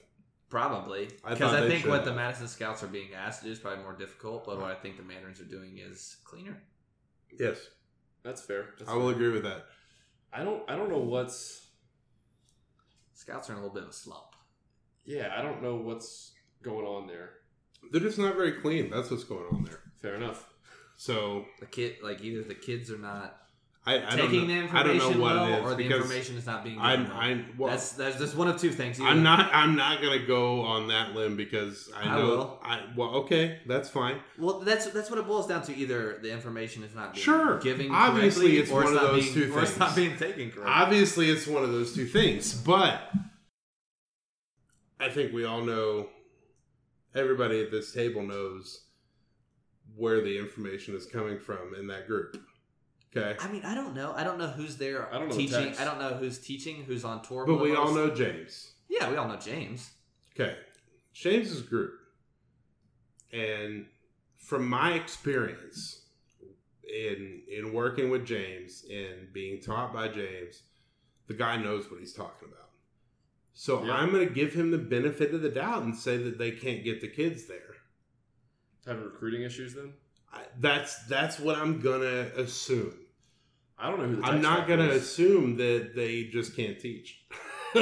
Probably. Because thought I, think should what the. Madison Scouts are being asked to do is probably more difficult, but what I think the Mandarins are doing is cleaner. Yes, That's fair. That's I will fair. agree with that. I don't. I don't know what's. Scouts are in a little bit of a slump. Yeah, I don't know what's going on there. They're just not very clean. That's what's going on there. Fair enough. So The kid, like either the kids are not I, I taking don't the know, I don't information well, or the information is not being. I'm, well. I'm well, that's that's just one of two things. Either- I'm not. I'm not gonna go on that limb because I I know. will. I well, okay, that's fine. Well, that's that's what it boils down to. Either the information is not being Sure. giving Obviously, it's or one it's of not those being, two or it's not being taken correctly. Obviously, it's one of those two things, but I think we all know. Everybody at this table knows where the information is coming from in that group. Okay, I mean, I don't know. I don't know who's there I don't know teaching. text. I don't know who's teaching, who's on tour. but with we all know James. Yeah, we all know James. Okay, James's group, and from my experience in in working with James and being taught by James, the guy knows what he's talking about. So Yeah. I'm going to give him the benefit of the doubt and say that they can't get the kids there. Having recruiting issues then? I, that's that's what I'm gonna assume. I don't know who the I'm not gonna is. assume that they just can't teach.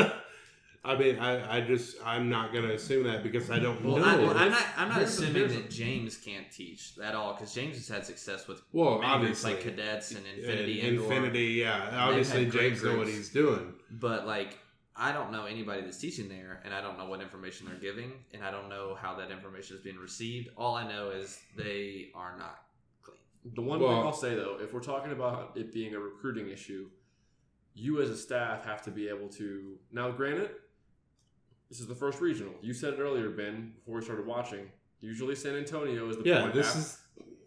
I mean, I, I just I'm not gonna assume that because I don't Well, know. I, well I'm not. I'm not Here's the- assuming here's the- that James can't teach at all because James has had success with well, many groups obviously, like cadets and Infinity. And Infinity, yeah. Obviously, James knows what he's doing. but like I don't know anybody that's teaching there, and I don't know what information they're giving, and I don't know how that information is being received. All I know is they are not clean. The one Well- thing I'll say though, if we're talking about it being a recruiting issue, you as a staff have to be able to. Now, granted, this is the first regional. You said it earlier, Ben, before we started watching. Usually, San Antonio is the Yeah, point this af- is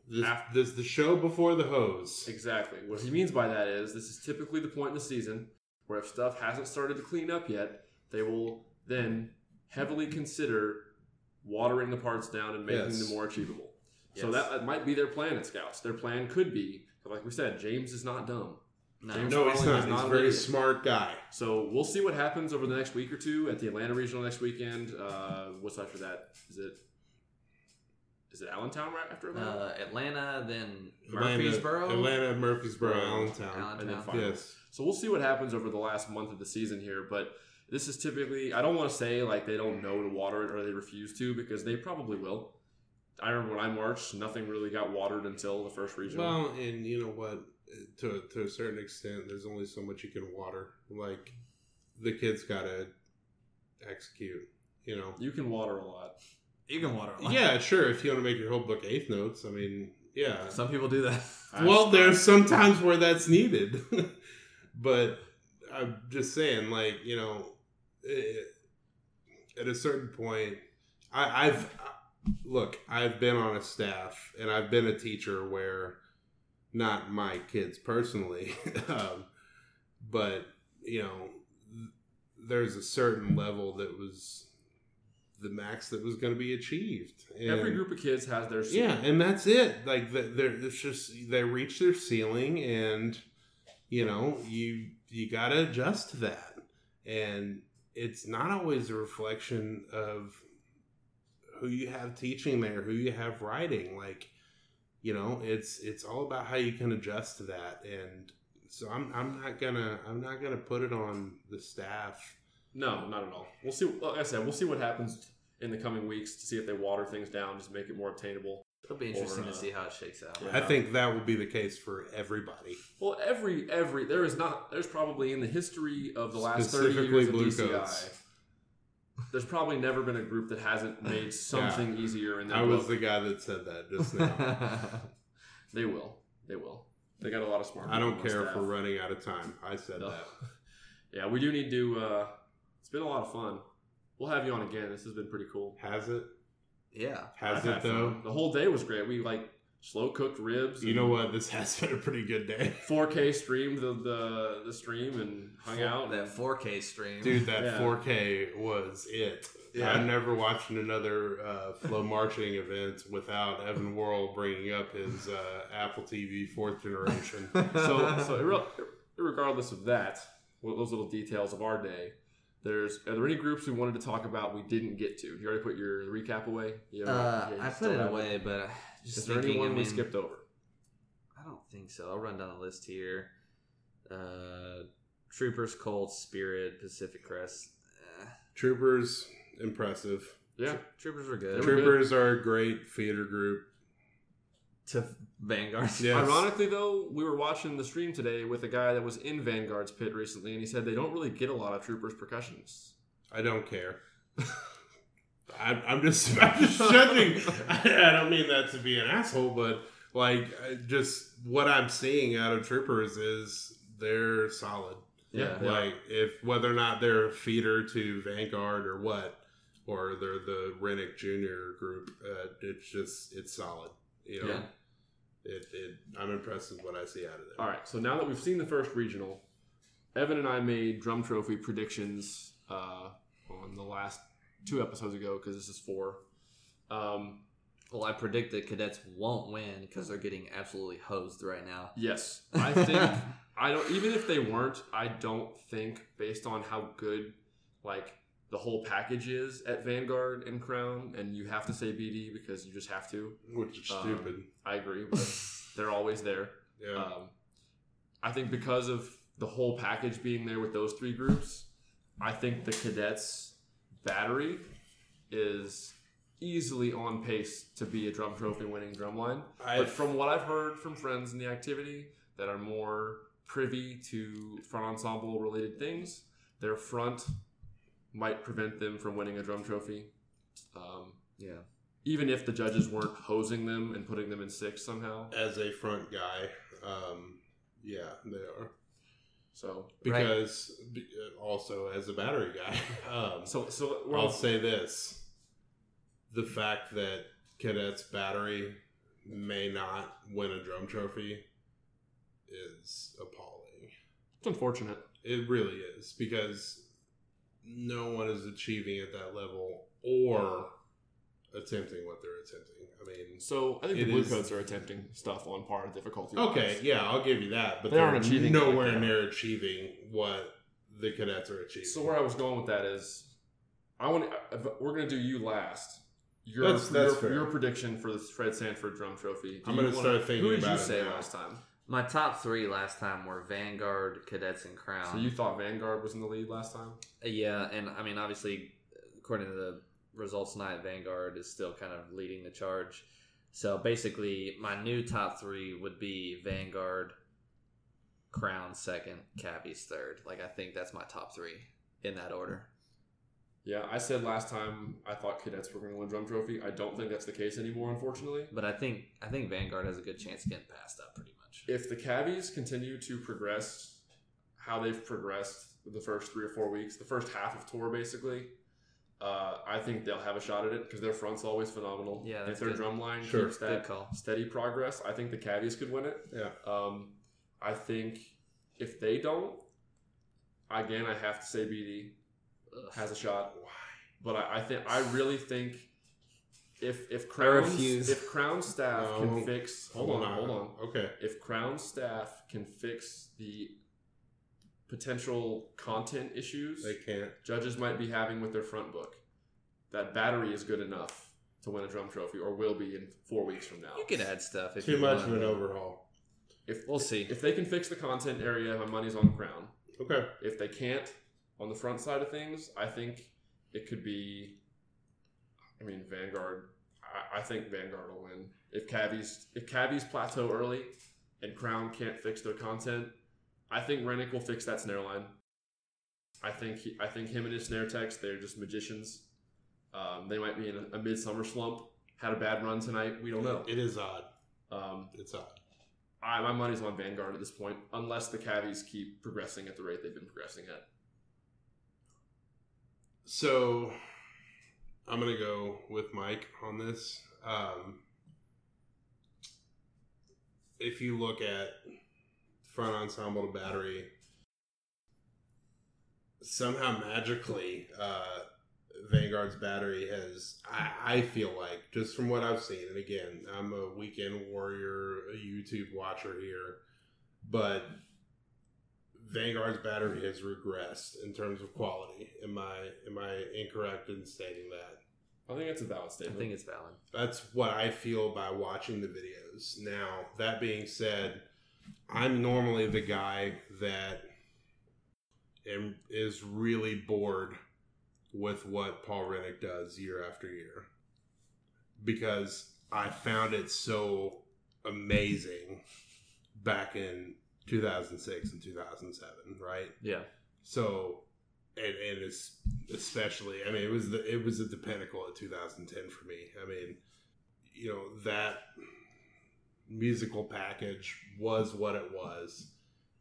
this, af- this the show before the hose. exactly what he means by that is this is typically the point in the season where if stuff hasn't started to clean up yet, they will then heavily consider watering the parts down and making Yes. them more achievable. So Yes. that, that might be their plan at Scouts. Their plan could be, like we said, James is not dumb. No, James- No, he's not. is He's not a very idiot. smart guy. So we'll see what happens over the next week or two at the Atlanta Regional next weekend. Uh, what's after that? Is it is it Allentown right after Atlanta? uh, Atlanta, then Murfreesboro, Atlanta, Murfreesboro, Allentown. Allentown. And then finals. Yes. So we'll see what happens over the last month of the season here, but this is typically I don't want to say like they don't know to water it or they refuse to because they probably will. I remember when I marched, nothing really got watered until the first regional. Well, and you know what? To to a certain extent, there's only so much you can water. Like the kids got to execute. You know. you can water a lot. You can water. a. Yeah, sure. If you want to make your whole book eighth notes, I mean, yeah. Some people do that. Well, there's some times where that's needed, but I'm just saying, like you know, eh, at a certain point, I, I've look, I've been on a staff and I've been a teacher where, not my kids personally, um, but you know, there's a certain level that was the max that was going to be achieved. Every group of kids has their yeah, and that's it. Like they're it's just they reach their ceiling, and you know you you got to adjust to that, and it's not always a reflection of who you have teaching there, who you have writing. Like you know, it's it's all about how you can adjust to that, and so I'm I'm not gonna I'm not gonna put it on the staff. No, not at all. We'll see. Like I said, we'll see what happens in the coming weeks to see if they water things down, just make it more obtainable. It'll be interesting Or, uh, to see how it shakes out. yeah. I think that will be the case for everybody. Well, every every there is not there's probably in the history of the last thirty Specifically years of blue DCI, coats. there's probably never been a group that hasn't made something easier And their I was the guy that said that just now. They will. They will. They got a lot of smart. I don't people on care if we're running out of time. I said No. that. Yeah, we do need to. uh It's been a lot of fun. We'll have you on again. This has been pretty cool. Has it? yeah. Has I've it though? fun. The whole day was great. We like slow cooked ribs. You know what? This has been a pretty good day. 4K streamed the, the the stream and hung out. That 4K stream. Dude, that Yeah. 4K was it. Yeah. I'm never watching another uh, FloMarching event without Evan Worrell bringing up his uh, Apple TV fourth generation. so so regardless of that, those little details of our day. There's are there any groups we wanted to talk about we didn't get to? You already put your recap away. You uh, yeah, you I put it have away, but uh, just Is there anyone I we skipped over? I don't think so. I'll run down the list here. Uh, Troopers, Colts, Spirit, Pacific Crest. Eh, Troopers, impressive. Yeah, Troopers are good. were Troopers are a great theater group. To Vanguard. Yes. Ironically, though, we were watching the stream today with a guy that was in Vanguard's pit recently, and he said they don't really get a lot of troopers percussionists. I don't care. I'm, I'm just I'm just judging. I, I don't mean that to be an asshole, but like I just what I'm seeing out of Troopers is they're solid. Yeah. Yeah. Like if whether or not they're a feeder to Vanguard or what, or they're the Rennick Junior group, uh, it's just it's solid. You know, Yeah. It, it I'm impressed with what I see out of them. All right, so now that we've seen the first regional, Evan and I made drum trophy predictions uh, on the last two episodes ago because this is four. Um, Well, I predict that cadets won't win because they're getting absolutely hosed right now. yes, I think I don't. Even if they weren't, I don't think based on how good like the whole package is at Vanguard and Crown, and you have to say BD because you just have to. Which is Um, stupid. I agree, but they're always there. Yeah. Um, I think because of the whole package being there with those three groups, I think the cadets battery is easily on pace to be a drum trophy winning drumline. But from what I've heard from friends in the activity that are more privy to front ensemble related things, their front might prevent them from winning a drum trophy. Um, Yeah. even if the judges weren't hosing them and putting them in six somehow. as a front guy, um, yeah, they are. So, Because be- uh, also as a battery guy, um, so, so we're I'll all, say this: the fact that cadets battery may not win a drum trophy is appalling. it's unfortunate. It really is because no one is achieving at that level or attempting what they're attempting. I mean, So I think the blue is- coats are attempting stuff on par difficulty. okay, yeah, I'll give you that, but They aren't achieving nowhere like near achieving what the cadets are achieving. So where I was going with that is, I want to, we're going to do you last. Your, That's- that's your, your prediction for the Fred Sanford drum trophy. Do I'm gonna wanna- start thinking Who did about you it say now. last time? My top three last time were Vanguard, Cadets, and Crown. So you thought Vanguard was in the lead last time? Yeah, and I mean, obviously, according to the results tonight, Vanguard is still kind of leading the charge. So basically, my new top three would be Vanguard, Crown second, Cavies third. Like I think that's my top three in that order. Yeah, I said last time I thought cadets were going to win drum trophy. I don't think that's the case anymore, unfortunately. But I think I think Vanguard has a good chance of getting passed up pretty much. if the Cavies continue to progress how they've progressed the first three or four weeks, the first half of tour basically, uh, I think they'll have a shot at it because their front's always phenomenal. Yeah, if their good. drum line Sure. keeps that call. steady progress, I think the Cavies could win it. yeah, Um, I think if they don't, again, I have to say BD Ugh. has a shot. Why? But I, I think I really think if if Crown if Crown staff No. can fix hold on hold on Okay, if Crown staff can fix the potential content issues they can't. judges might be having with their front book, that battery is good enough to win a drum trophy, or will be in four weeks from now. You can add stuff if Too you much want. of an overhaul. If We'll see. if they can fix the content area, my money's on Crown. Okay, If they can't, on the front side of things, I think it could be I mean, Vanguard. I, I think Vanguard will win. If Cavies if Cavies plateau early, and Crown can't fix their content, I think Rennick will fix that snare line. I think he, I think him and his snare techs, they're just magicians. Um, they might be in a, a midsummer slump. Had a bad run tonight. We don't know. It is odd. Um, It's odd. I, my money's on Vanguard at this point, unless the Cavies keep progressing at the rate they've been progressing at. So I'm gonna go with Mike on this. Um, if you look at front ensemble to battery, somehow magically, uh, Vanguard's battery has. I, I feel like just from what I've seen, and again, I'm a weekend warrior, a YouTube watcher here, but Vanguard's battery has regressed in terms of quality. Am I am I incorrect in stating that? I think that's a valid I statement. think it's valid. That's what I feel by watching the videos. Now, that being said, I'm normally the guy that am, is really bored with what Paul Rennick does year after year because I found it so amazing back in 2006 and 2007, right? Yeah. So, and, and it's especially, I mean, it was the it was at the pinnacle of 2010 for me. I mean, you know that musical package was what it was,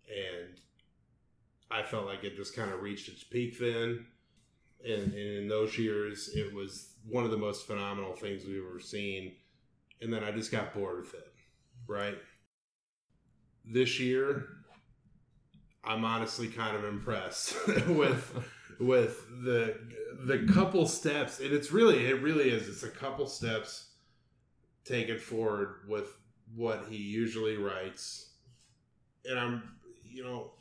and I felt like it just kind of reached its peak then. And, and in those years, it was one of the most phenomenal things we've ever seen. And then I just got bored with it, right? This year, I'm honestly kind of impressed with with the the couple steps, and it's really it really is. It's a couple steps taken forward with what he usually writes, and I'm you know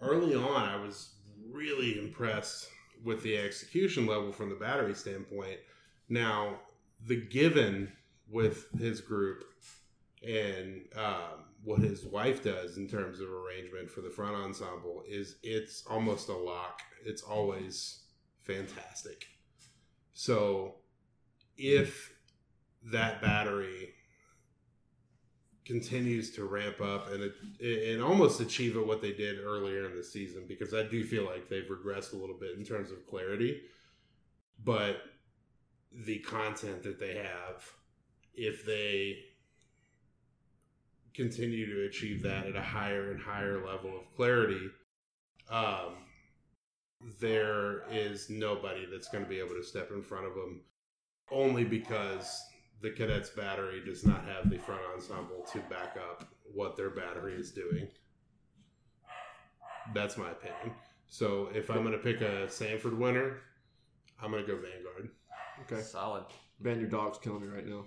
early on I was really impressed with the execution level from the battery standpoint. Now the given with his group and um, what his wife does in terms of arrangement for the front ensemble is it's almost a lock. It's always fantastic. So if that battery continues to ramp up and it, and almost achieve what they did earlier in the season because I do feel like they've regressed a little bit in terms of clarity but the content that they have if they continue to achieve that at a higher and higher level of clarity, um, there is nobody that's going to be able to step in front of them only because the cadets battery does not have the front ensemble to back up what their battery is doing. That's my opinion. So if I'm going to pick a Sanford winner, I'm going to go Vanguard. Okay. Solid. Ben, your dog's killing me right now.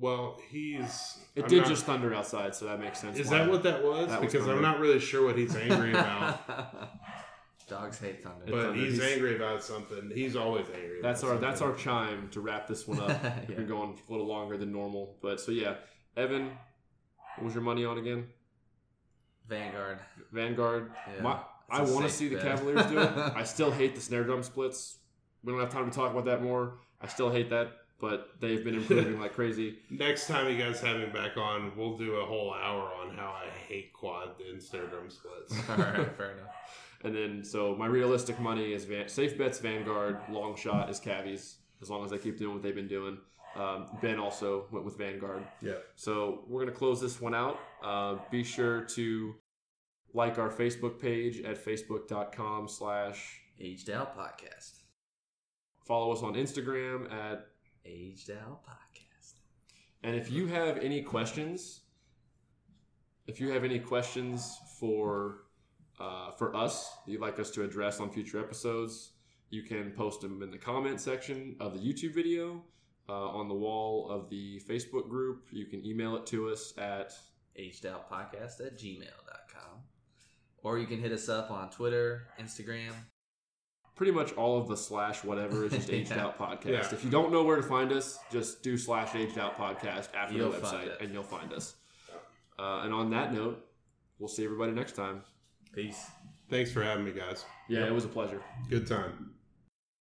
Well, he's. It I'm did not- just thunder outside, so that makes sense. Is that what that was? That was because I'm not really sure what he's angry about. Dogs hate thunder. But thunder. he's He's- angry about something. He's always angry. That's about our that's our chime to wrap this one up. Yeah. We've been going a little longer than normal, but so yeah, Evan, what was your money on again? Vanguard. Vanguard. Yeah, My, it's I a want to safe see the. Cavaliers do it. I still hate the snare drum splits. We don't have time to talk about that more. I still hate that, but they've been improving like crazy. Next time you guys have me back on, we'll do a whole hour on how I hate quad and snare drum splits. All right, fair enough. And then, so my realistic money is Van- safe bets Vanguard, long shot is Cavies, as long as they keep doing what they've been doing. Um, ben also went with Vanguard. Yeah. So we're going to close this one out. Uh, be sure to like our Facebook page at facebook.com slash Aged Out Podcast. follow us on Instagram at Aged Out Podcast. And if you have any questions, if you have any questions for uh, for us that you'd like us to address on future episodes, you can post them in the comment section of the YouTube video, uh, on the wall of the Facebook group. You can email it to us at Aged Out Podcast at gmail.com. Or you can hit us up on Twitter, Instagram. Pretty much all of the slash whatever is just aged Yeah. out podcast. Yeah. If you don't know where to find us, just do slash aged out podcast after You'll the website and you'll find us. Uh, and on that note, we'll see everybody next time. Peace. Thanks for having me, guys. Yeah, it was a pleasure. Good time.